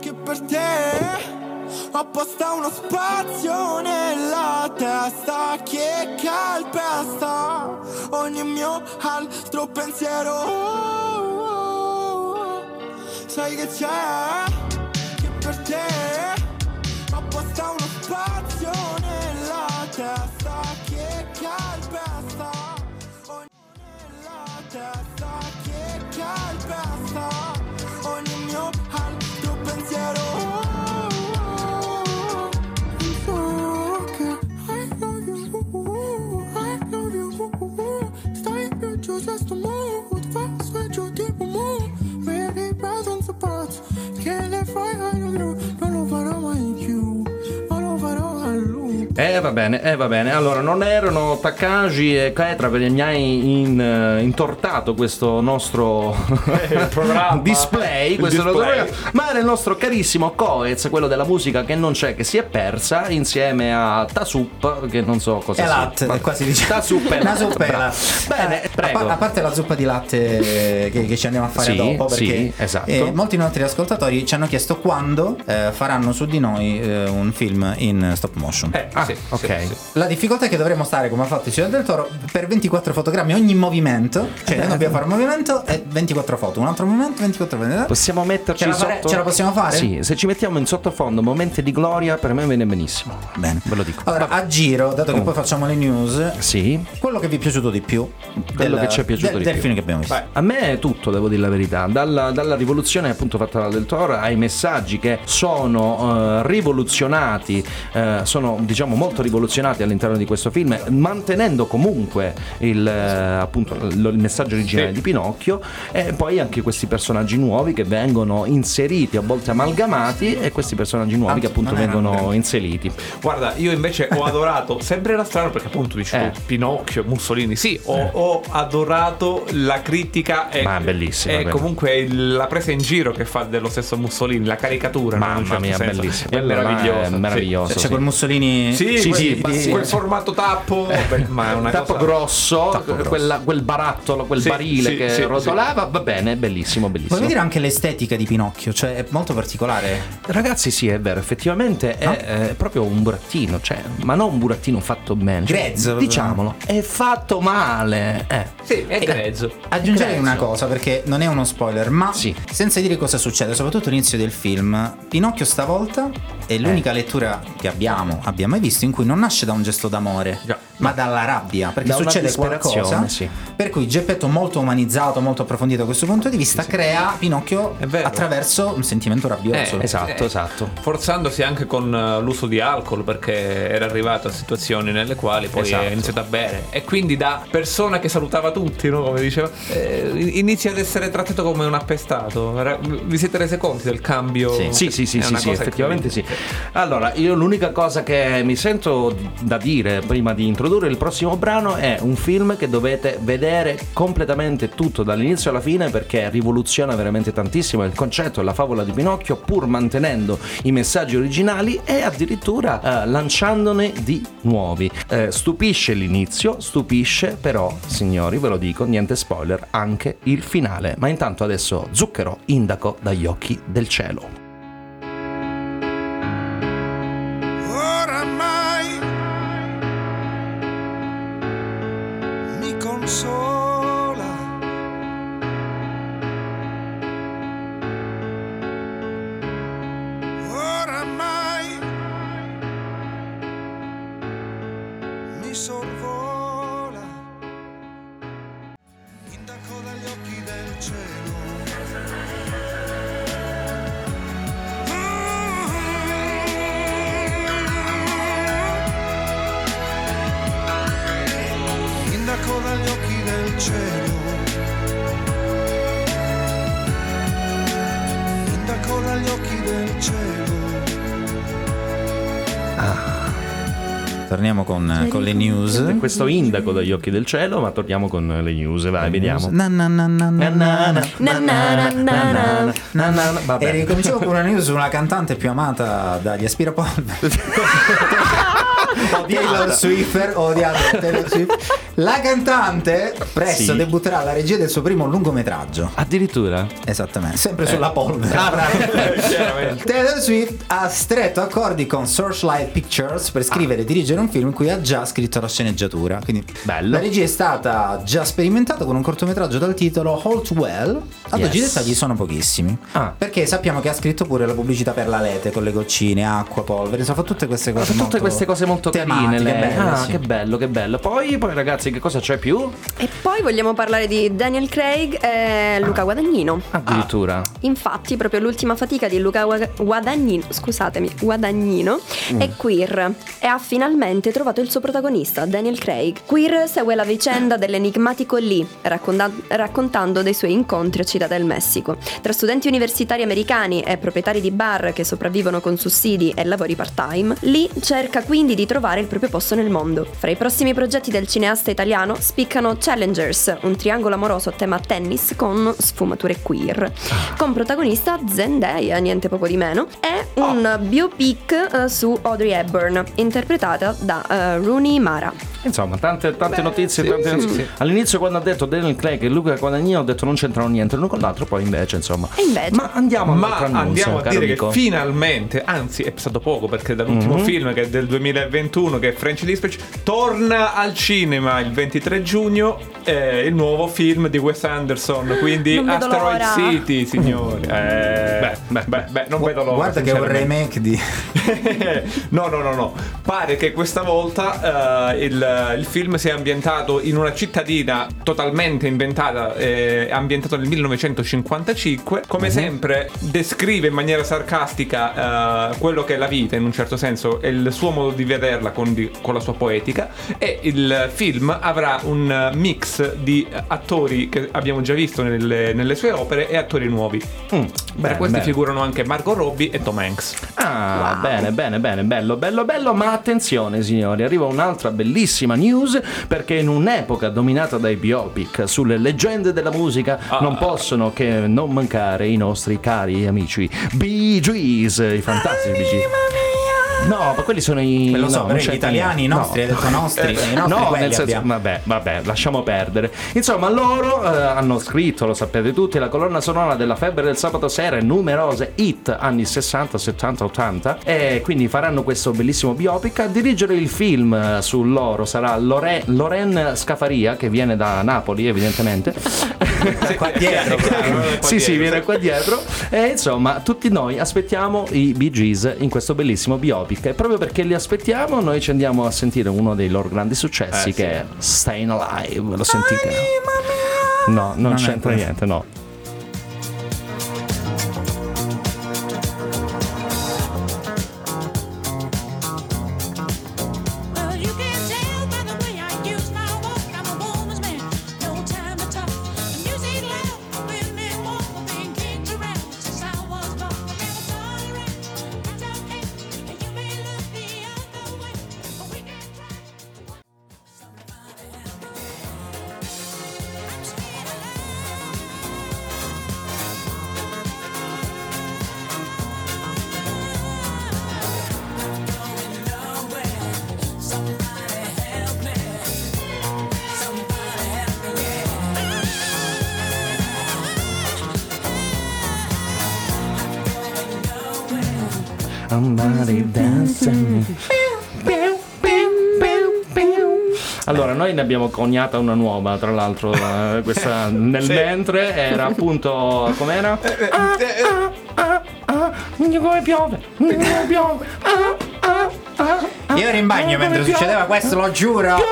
[SPEAKER 10] che per te apposta uno spazio nella testa che calpesta ogni mio altro pensiero. Sai che c'è che per te calpesta
[SPEAKER 6] va bene, eh va bene. Allora, non erano Takashi e Ketra perché mi hai in- eh, intortato questo nostro
[SPEAKER 4] programma.
[SPEAKER 6] display, questo nostro
[SPEAKER 4] display.
[SPEAKER 6] programma, ma era il nostro carissimo Coez, quello della musica che non c'è, che si è persa, insieme a Tasup, che non so cosa sia.
[SPEAKER 3] latte,
[SPEAKER 6] Vabbè.
[SPEAKER 3] qua si dice.
[SPEAKER 6] Tasup e
[SPEAKER 3] Una
[SPEAKER 6] latte.
[SPEAKER 3] latte.
[SPEAKER 6] Bene,
[SPEAKER 3] Eh,
[SPEAKER 6] prego.
[SPEAKER 3] A, pa- a parte la zuppa di latte che, che ci andiamo a fare
[SPEAKER 6] Sì,
[SPEAKER 3] dopo, perché
[SPEAKER 6] sì, esatto.
[SPEAKER 3] eh, molti nostri ascoltatori ci hanno chiesto quando eh, faranno su di noi eh, un film in stop motion.
[SPEAKER 4] Eh,
[SPEAKER 6] Ah,
[SPEAKER 4] sì,
[SPEAKER 6] ok.
[SPEAKER 4] sì, sì.
[SPEAKER 3] La difficoltà è che dovremmo stare, come ha fatto il Ciudad del Toro, per 24 fotogrammi ogni movimento. Cioè, noi dobbiamo fare un movimento e 24 foto. Un altro movimento, 24 foto.
[SPEAKER 6] Possiamo metterci
[SPEAKER 3] Ce la fare-
[SPEAKER 6] sotto.
[SPEAKER 3] ce la possiamo fare?
[SPEAKER 6] Sì, se ci mettiamo in sottofondo momenti di gloria, per me viene benissimo.
[SPEAKER 3] Bene.
[SPEAKER 6] Ve lo dico.
[SPEAKER 3] Allora, a giro, dato che
[SPEAKER 6] Oh.
[SPEAKER 3] poi facciamo le news,
[SPEAKER 6] Sì.
[SPEAKER 3] quello che vi è piaciuto di più
[SPEAKER 6] Quello
[SPEAKER 3] del-
[SPEAKER 6] che ci è piaciuto
[SPEAKER 3] del,
[SPEAKER 6] di
[SPEAKER 3] del
[SPEAKER 6] più.
[SPEAKER 3] film che abbiamo visto.
[SPEAKER 6] A me è tutto, devo dire la verità. Dalla, dalla rivoluzione appunto fatta da Del Toro ai messaggi che sono eh, rivoluzionati, eh, sono diciamo molto rivoluzionati all'interno di questo film, mantenendo comunque il, eh, appunto, il messaggio originale
[SPEAKER 4] Sì.
[SPEAKER 6] di Pinocchio e poi anche questi personaggi nuovi che vengono inseriti, a volte amalgamati e questi personaggi nuovi
[SPEAKER 3] Ah,
[SPEAKER 6] che appunto
[SPEAKER 3] erano
[SPEAKER 6] vengono
[SPEAKER 3] grandi.
[SPEAKER 6] inseriti.
[SPEAKER 4] Guarda, io invece ho adorato, sembrerà strano perché appunto dici
[SPEAKER 6] Eh.
[SPEAKER 4] Pinocchio, Mussolini, sì, ho, ho adorato la critica e,
[SPEAKER 6] Ma è bellissima,
[SPEAKER 4] e comunque il- la presa in giro che fa dello stesso Mussolini, la caricatura. no,
[SPEAKER 6] Mamma
[SPEAKER 4] certo
[SPEAKER 6] mia,
[SPEAKER 4] senso.
[SPEAKER 6] bellissima.
[SPEAKER 4] È
[SPEAKER 6] là è
[SPEAKER 4] meravigliosa.
[SPEAKER 6] meravigliosa.
[SPEAKER 4] sì.
[SPEAKER 3] C'è quel Mussolini.
[SPEAKER 4] Sì,
[SPEAKER 6] Sì,
[SPEAKER 4] quel,
[SPEAKER 6] sì,
[SPEAKER 4] ma-
[SPEAKER 6] sì.
[SPEAKER 4] quel formato tappo, beh, ma è una
[SPEAKER 6] tappo
[SPEAKER 4] cosa...
[SPEAKER 6] grosso,
[SPEAKER 3] Tappo grosso.
[SPEAKER 6] quella- quel barattolo, quel
[SPEAKER 4] Sì,
[SPEAKER 6] barile
[SPEAKER 4] sì,
[SPEAKER 6] che
[SPEAKER 4] sì,
[SPEAKER 6] rotolava, va bene, bellissimo, bellissimo.
[SPEAKER 3] Vuoi vedere anche l'estetica di Pinocchio? Cioè, è molto particolare.
[SPEAKER 6] Ragazzi, sì, è vero, effettivamente è,
[SPEAKER 3] No?
[SPEAKER 6] è proprio un burattino, cioè, ma non un burattino fatto bene. cioè,
[SPEAKER 3] Grezzo,
[SPEAKER 6] diciamolo, è fatto male. Eh.
[SPEAKER 4] Sì, è grezzo.
[SPEAKER 3] Aggiungerei
[SPEAKER 6] Grezzo.
[SPEAKER 3] una cosa perché non è uno spoiler, ma
[SPEAKER 6] Sì.
[SPEAKER 3] senza dire cosa succede, soprattutto all'inizio del film, Pinocchio stavolta è l'unica
[SPEAKER 6] Eh.
[SPEAKER 3] lettura che abbiamo, abbiamo mai visto, visto in cui non nasce da un gesto d'amore, ma dalla rabbia, perché
[SPEAKER 6] Da
[SPEAKER 3] succede qualcosa.
[SPEAKER 6] sì.
[SPEAKER 3] Per cui Geppetto molto umanizzato, molto approfondito da questo punto di vista, crea Pinocchio attraverso un sentimento rabbioso.
[SPEAKER 4] Eh,
[SPEAKER 6] Esatto,
[SPEAKER 4] eh, Forzandosi anche con eh, l'uso di alcol perché era arrivato a situazioni nelle quali poi
[SPEAKER 6] Esatto.
[SPEAKER 4] è iniziato a bere. E quindi da persona che salutava tutti, no? come diceva, eh, inizia ad essere trattato come un appestato. Vi siete resi conto del cambio?
[SPEAKER 6] Sì, sì, sì, sì, sì,
[SPEAKER 4] cosa
[SPEAKER 6] effettivamente sì.
[SPEAKER 4] incredibile.
[SPEAKER 6] Allora, io l'unica cosa che mi sento da dire prima di introdurre il prossimo brano è un film che dovete vedere completamente tutto dall'inizio alla fine perché rivoluziona veramente tantissimo il concetto e la favola di Pinocchio pur mantenendo i messaggi originali e addirittura eh, lanciandone di nuovi. Eh, stupisce l'inizio, stupisce però, signori, ve lo dico, niente spoiler, anche il finale. Ma intanto adesso Zucchero indaco dagli occhi del cielo.
[SPEAKER 3] Le news.
[SPEAKER 6] Questo indaco dagli occhi del cielo, ma torniamo con le news, vai, vediamo.
[SPEAKER 3] Na,
[SPEAKER 6] vabbè.
[SPEAKER 3] E ricominciamo con una news su una cantante più amata dagli aspirapolvere. Taylor Swift, odiato Taylor Swift. La cantante presto
[SPEAKER 6] Sì.
[SPEAKER 3] debutterà alla regia del suo primo lungometraggio.
[SPEAKER 6] Addirittura?
[SPEAKER 3] Esattamente, sempre
[SPEAKER 6] Eh.
[SPEAKER 3] sulla polvere.
[SPEAKER 6] Ah,
[SPEAKER 4] Chiaramente.
[SPEAKER 3] Taylor Swift ha stretto accordi con Searchlight Pictures per scrivere e dirigere un film in cui ha già scritto la sceneggiatura. Quindi
[SPEAKER 6] Bello.
[SPEAKER 3] la regia è stata già sperimentata con un cortometraggio dal titolo Hold Well. Ad
[SPEAKER 6] Yes.
[SPEAKER 3] oggi i dettagli sono pochissimi.
[SPEAKER 6] Ah.
[SPEAKER 3] Perché sappiamo che ha scritto pure la pubblicità per la lete con le goccine, acqua, polvere, insomma, fa tutte queste cose.
[SPEAKER 6] Tutte
[SPEAKER 3] molto
[SPEAKER 6] queste cose molto carine.
[SPEAKER 3] tematiche,
[SPEAKER 6] lei.
[SPEAKER 3] belle,
[SPEAKER 6] ah,
[SPEAKER 3] sì.
[SPEAKER 6] che bello, che bello. Poi, poi, ragazzi, che cosa c'è più?
[SPEAKER 5] E poi vogliamo parlare di Daniel Craig e Luca Guadagnino.
[SPEAKER 6] Addirittura.
[SPEAKER 5] Infatti, proprio l'ultima fatica di Luca Gua- Guadagnino, scusatemi, Guadagnino, è queer e ha finalmente trovato il suo protagonista, Daniel Craig. Queer segue la vicenda dell'enigmatico Lee, racconta- raccontando dei suoi incontri a Città del Messico. Tra studenti universitari americani e proprietari di bar che sopravvivono con sussidi e lavori part-time, Lee cerca quindi di trovare il proprio posto nel mondo. Fra i prossimi progetti del cineasta italiano spiccano Challengers, un triangolo amoroso a tema tennis con sfumature queer, con protagonista Zendaya, niente poco di meno, e un biopic eh, su Audrey Hepburn, interpretata da eh, Rooney Mara.
[SPEAKER 6] Insomma, tante, tante notizie.
[SPEAKER 4] sì,
[SPEAKER 6] tante
[SPEAKER 4] sì, sì.
[SPEAKER 6] All'inizio, quando ha detto Daniel Craig e Luca Guadagnino, ho detto non c'entrano niente l'uno con l'altro. Poi, invece, insomma.
[SPEAKER 5] E invece,
[SPEAKER 6] Ma andiamo
[SPEAKER 4] Ma andiamo a
[SPEAKER 6] caro
[SPEAKER 4] dire
[SPEAKER 6] amico.
[SPEAKER 4] che finalmente, anzi è passato poco perché dall'ultimo
[SPEAKER 6] Mhm.
[SPEAKER 4] film che è del 2021 che è French Dispatch torna al cinema il 23 giugno eh, il nuovo film di Wes Anderson, quindi Asteroid
[SPEAKER 5] l'ora.
[SPEAKER 4] City, signori. Eh, beh, beh, beh, beh, non vedo l'ora.
[SPEAKER 3] Guarda che è un remake di.
[SPEAKER 4] no, no, no, no. Pare che questa volta eh, il, il film sia ambientato in una cittadina totalmente inventata, eh, ambientato nel 1955. Come
[SPEAKER 3] Mhm.
[SPEAKER 4] sempre, descrive in maniera sarcastica eh, quello che è la vita, in un certo senso, e il suo modo di vederla con, di- con la sua poetica. E il film avrà un mix di attori che abbiamo già visto nelle, nelle sue opere e attori nuovi.
[SPEAKER 6] Mm,
[SPEAKER 4] Tra questi
[SPEAKER 6] bene.
[SPEAKER 4] figurano anche Margot Robbie e Tom Hanks.
[SPEAKER 6] Ah, bene, bene, bene, bello, bello, bello, ma attenzione signori, arriva un'altra bellissima news perché in un'epoca dominata dai biopic sulle leggende della musica
[SPEAKER 4] Ah.
[SPEAKER 6] non possono che non mancare i nostri cari amici Bee Gees, i fantastici Bee Gees. No, ma quelli sono i.
[SPEAKER 3] Lo so,
[SPEAKER 6] no,
[SPEAKER 3] gli italiani, i
[SPEAKER 6] niente.
[SPEAKER 3] nostri, hai detto nostri,
[SPEAKER 6] Eh,
[SPEAKER 3] nostri
[SPEAKER 6] no, nel senso,
[SPEAKER 3] abbiamo.
[SPEAKER 6] vabbè, vabbè, lasciamo perdere. Insomma, loro eh, hanno scritto, lo sapete tutti, la colonna sonora della febbre del sabato sera e numerose hit anni 60, 70, 80 e quindi faranno questo bellissimo biopic. A dirigere il film eh, su loro sarà Lore- Loren Scafaria, che viene da Napoli, evidentemente.
[SPEAKER 3] qua dietro.
[SPEAKER 6] sì, sì, viene qua dietro. E insomma, tutti noi aspettiamo i Bee Gees in questo bellissimo biopic. E proprio perché li aspettiamo, noi ci andiamo a sentire uno dei loro grandi successi,
[SPEAKER 4] Eh,
[SPEAKER 6] che
[SPEAKER 4] sì.
[SPEAKER 6] è Stayin' Alive. Lo sentite? No, non,
[SPEAKER 3] Non
[SPEAKER 6] c'entra niente, no. Noi ne abbiamo coniata una nuova, tra l'altro, eh, questa nel
[SPEAKER 4] Sì.
[SPEAKER 6] mentre era appunto com'era? Ah, ah, ah, ah, come piove, come piove. Ah, ah, ah, ah,
[SPEAKER 3] Io ero in bagno
[SPEAKER 6] ah,
[SPEAKER 3] mentre
[SPEAKER 6] come
[SPEAKER 3] succedeva
[SPEAKER 6] piove.
[SPEAKER 3] questo, lo giuro.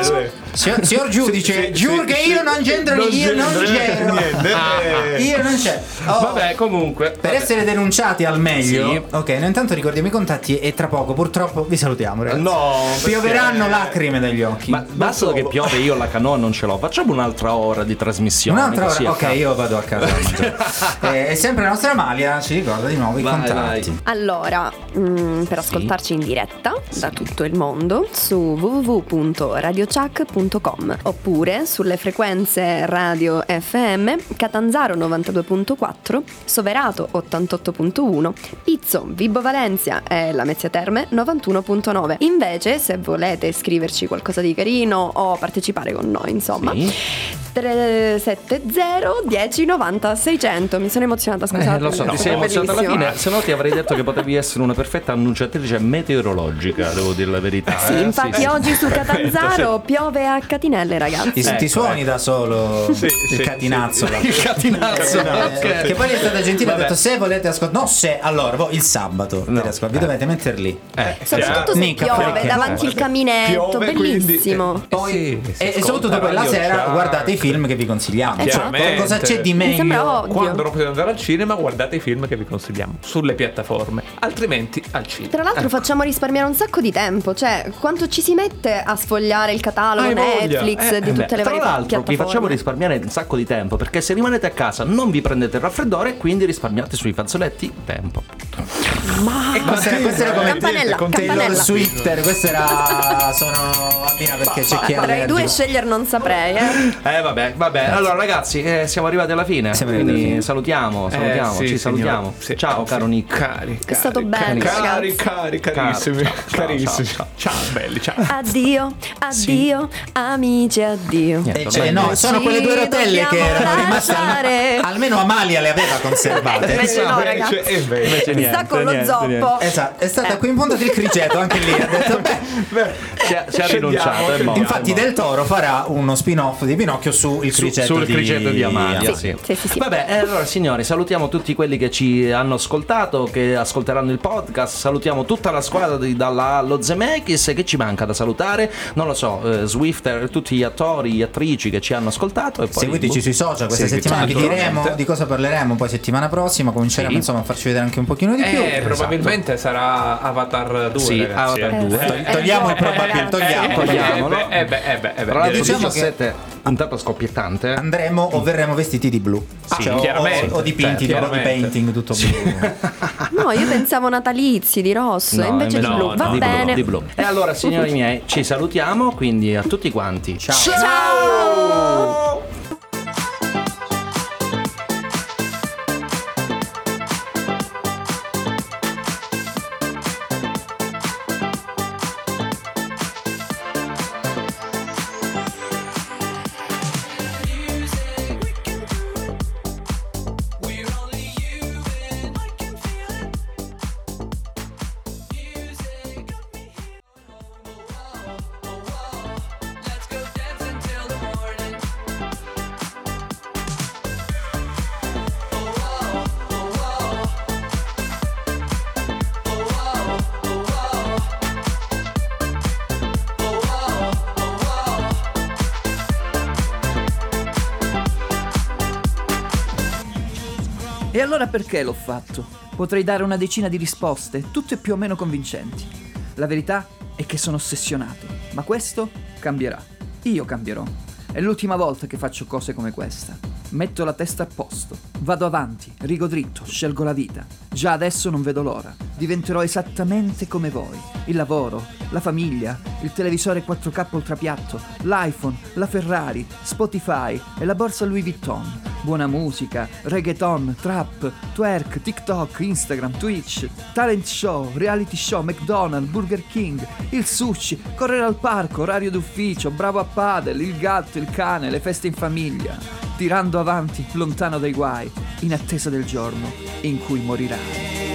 [SPEAKER 4] Eh, lui.
[SPEAKER 3] Signor, signor giudice, giuro che io non c'entro
[SPEAKER 4] Non
[SPEAKER 3] io non c'ero.
[SPEAKER 4] niente.
[SPEAKER 3] Ah,
[SPEAKER 4] Eh.
[SPEAKER 3] Io non c'ero. Oh,
[SPEAKER 6] Vabbè, comunque.
[SPEAKER 3] Per essere denunciati al meglio,
[SPEAKER 6] Sì.
[SPEAKER 3] ok, noi intanto ricordiamo i contatti e tra poco purtroppo vi salutiamo. Ragazzi.
[SPEAKER 6] No, perché-
[SPEAKER 3] Pioveranno lacrime dagli occhi.
[SPEAKER 6] Ma basta che piove, io la canoa non ce l'ho. Facciamo un'altra ora di trasmissione.
[SPEAKER 3] Un'altra ora, ok, io vado a casa. mangiare. Eh, e sempre la nostra Amalia ci ricorda di nuovo i
[SPEAKER 6] Vai,
[SPEAKER 3] contatti.
[SPEAKER 6] vai.
[SPEAKER 5] Allora, mm, per ascoltarci in diretta da tutto il mondo su www.radiochuck.com oppure sulle frequenze radio FM Catanzaro 92.4, Soverato 88.1, Pizzo, Vibo Valencia e Lamezia Terme 91.9. Invece, se volete scriverci qualcosa di carino o partecipare con noi, insomma,
[SPEAKER 6] Sì.
[SPEAKER 5] 370 10 90 600. Mi sono emozionata, scusate.
[SPEAKER 6] Eh, lo so, ti sei emozionata alla fine, se no ti avrei detto che potevi essere una perfetta annunciatrice meteorologica, devo dire la verità.
[SPEAKER 5] Sì,
[SPEAKER 6] eh.
[SPEAKER 5] infatti oggi su Catanzaro piove a catinelle, ragazzi.
[SPEAKER 3] Ti, ti
[SPEAKER 6] Ecco,
[SPEAKER 3] suoni da solo
[SPEAKER 4] Sì,
[SPEAKER 3] il
[SPEAKER 4] sì,
[SPEAKER 3] catinazzo.
[SPEAKER 6] Il catinazzo,
[SPEAKER 3] Eh,
[SPEAKER 6] ok.
[SPEAKER 3] Che poi è stata gentile, ha detto se volete ascoltare, no se, allora, voi il sabato,
[SPEAKER 6] No.
[SPEAKER 3] vi ascol- vi dovete mettere lì.
[SPEAKER 6] Eh,
[SPEAKER 5] Soprattutto se
[SPEAKER 3] Nica,
[SPEAKER 5] piove
[SPEAKER 3] perché?
[SPEAKER 5] davanti il caminetto,
[SPEAKER 4] Piove, quindi-
[SPEAKER 5] bellissimo.
[SPEAKER 3] Poi,
[SPEAKER 4] Sì, si
[SPEAKER 3] e, soprattutto poi la sera guardate i film che vi consigliamo.
[SPEAKER 5] Esatto.
[SPEAKER 3] Cioè, cosa c'è di meglio?
[SPEAKER 4] Quando non potete andare al cinema, guardate i film che vi consigliamo sulle piattaforme, altrimenti al cinema.
[SPEAKER 5] Tra l'altro facciamo risparmiare un sacco di tempo, cioè quanto ci si mette a sfogliare il catalogo
[SPEAKER 4] Hai.
[SPEAKER 5] Netflix
[SPEAKER 4] Eh,
[SPEAKER 5] di tutte
[SPEAKER 6] Beh,
[SPEAKER 5] le
[SPEAKER 6] tra
[SPEAKER 5] varie
[SPEAKER 6] l'altro
[SPEAKER 5] piattaforme.
[SPEAKER 6] vi facciamo risparmiare un sacco di tempo perché se rimanete a casa non vi prendete il raffreddore quindi risparmiate sui fazzoletti tempo
[SPEAKER 3] Questa, questa era come
[SPEAKER 5] Campanella,
[SPEAKER 3] con Taylor. Swifter, questa era sono bambina perché c'è chi è
[SPEAKER 5] Tra i due scegliere non saprei, eh.
[SPEAKER 6] eh vabbè vabbè allora ragazzi eh, siamo arrivati alla fine
[SPEAKER 3] Siamo arrivati
[SPEAKER 6] quindi
[SPEAKER 3] alla fine.
[SPEAKER 6] salutiamo salutiamo
[SPEAKER 4] Eh, sì,
[SPEAKER 6] ci salutiamo
[SPEAKER 4] Sì,
[SPEAKER 6] ciao
[SPEAKER 4] sì.
[SPEAKER 6] caro Nick
[SPEAKER 4] Cari,
[SPEAKER 5] È stato
[SPEAKER 4] cari,
[SPEAKER 5] bello,
[SPEAKER 4] cari,
[SPEAKER 5] ragazzi.
[SPEAKER 4] cari, carissimi,
[SPEAKER 6] ciao, ciao,
[SPEAKER 4] carissimi.
[SPEAKER 6] ciao,
[SPEAKER 4] Ciao, belli, ciao.
[SPEAKER 5] Addio, addio, amici, addio.
[SPEAKER 6] Niente,
[SPEAKER 3] Eh, cioè, no, sono quelle due rotelle che erano rimaste al- almeno Amalia le aveva conservate.
[SPEAKER 5] Invece no, ragazzi.
[SPEAKER 4] Cioè, è vero.
[SPEAKER 6] Invece
[SPEAKER 5] Mi sta
[SPEAKER 6] niente,
[SPEAKER 5] con lo
[SPEAKER 6] niente,
[SPEAKER 5] zoppo.
[SPEAKER 6] niente.
[SPEAKER 3] Esatto, è stata
[SPEAKER 5] Eh.
[SPEAKER 3] qui in punta del criceto anche lì. Ha detto, beh,
[SPEAKER 6] è
[SPEAKER 4] Scendiamo,
[SPEAKER 6] rinunciato è
[SPEAKER 4] scendiamo.
[SPEAKER 6] morto,
[SPEAKER 3] infatti. Del Toro farà uno spin-off di Pinocchio su il
[SPEAKER 6] Su-
[SPEAKER 3] criceto
[SPEAKER 6] sul
[SPEAKER 3] di...
[SPEAKER 6] criceto di Amalia.
[SPEAKER 5] Sì,
[SPEAKER 6] sì.
[SPEAKER 5] sì, sì, sì.
[SPEAKER 6] Vabbè, eh, allora signori, salutiamo tutti quelli che ci hanno ascoltato, che ascolteranno il podcast. Salutiamo tutta la squadra di, dalla A allo Zemeckis. Che ci manca da salutare? Non lo so, eh, Swifter, tutti gli attori, gli attrici che ci hanno ascoltato. E poi,
[SPEAKER 3] Seguiteci
[SPEAKER 6] boh.
[SPEAKER 3] sui social, questa settimana vi diremo di cosa parleremo, poi settimana prossima cominceremo
[SPEAKER 6] Sì.
[SPEAKER 3] insomma a farci vedere anche un pochino di più.
[SPEAKER 4] Eh, probabilmente sarà Avatar 2.
[SPEAKER 6] Sì,
[SPEAKER 4] ragazzi,
[SPEAKER 6] Avatar
[SPEAKER 4] eh.
[SPEAKER 6] 2.
[SPEAKER 3] Tog- togliamo il probabile,
[SPEAKER 4] Eh,
[SPEAKER 3] togliamo.
[SPEAKER 4] eh,
[SPEAKER 6] Togliamolo.
[SPEAKER 4] Eh, beh, eh, beh, eh, beh, eh.
[SPEAKER 6] Tra l'altro,
[SPEAKER 3] Diciamo
[SPEAKER 6] 17 puntata scoppiettante.
[SPEAKER 3] Andremo o verremo vestiti di blu.
[SPEAKER 4] Sì,
[SPEAKER 3] Cioè, o-
[SPEAKER 4] chiaramente,
[SPEAKER 3] o, o dipinti,
[SPEAKER 4] certo,
[SPEAKER 3] di painting, tutto blu.
[SPEAKER 5] No, io pensavo natalizi di rosso,
[SPEAKER 6] No,
[SPEAKER 5] invece di
[SPEAKER 6] invece
[SPEAKER 5] blu.
[SPEAKER 4] no,
[SPEAKER 5] Va
[SPEAKER 4] no,
[SPEAKER 6] di blu,
[SPEAKER 5] bene.
[SPEAKER 6] di blu. E allora, signori miei, ci salutiamo. Quindi a tutti quanti.
[SPEAKER 3] Ciao.
[SPEAKER 5] Ciao!
[SPEAKER 14] Let's
[SPEAKER 2] allora perché l'ho fatto? Potrei dare una decina di risposte, tutte più o meno convincenti. La verità è che sono ossessionato, ma questo cambierà. Io cambierò. È l'ultima volta che faccio cose come questa. Metto la testa a posto, vado avanti, rigo dritto, scelgo la vita. Già adesso non vedo l'ora. Diventerò esattamente come voi. Il lavoro, la famiglia, il televisore 4K ultrapiatto, l'iPhone, la Ferrari, Spotify e la borsa Louis Vuitton. Buona musica, reggaeton, trap, twerk, TikTok, Instagram, Twitch, talent show, reality show, McDonald's, Burger King, il sushi, correre al parco, orario d'ufficio, bravo a padel, il gatto, il cane, le feste in famiglia tirando avanti lontano dai guai, in attesa del giorno in cui morirai.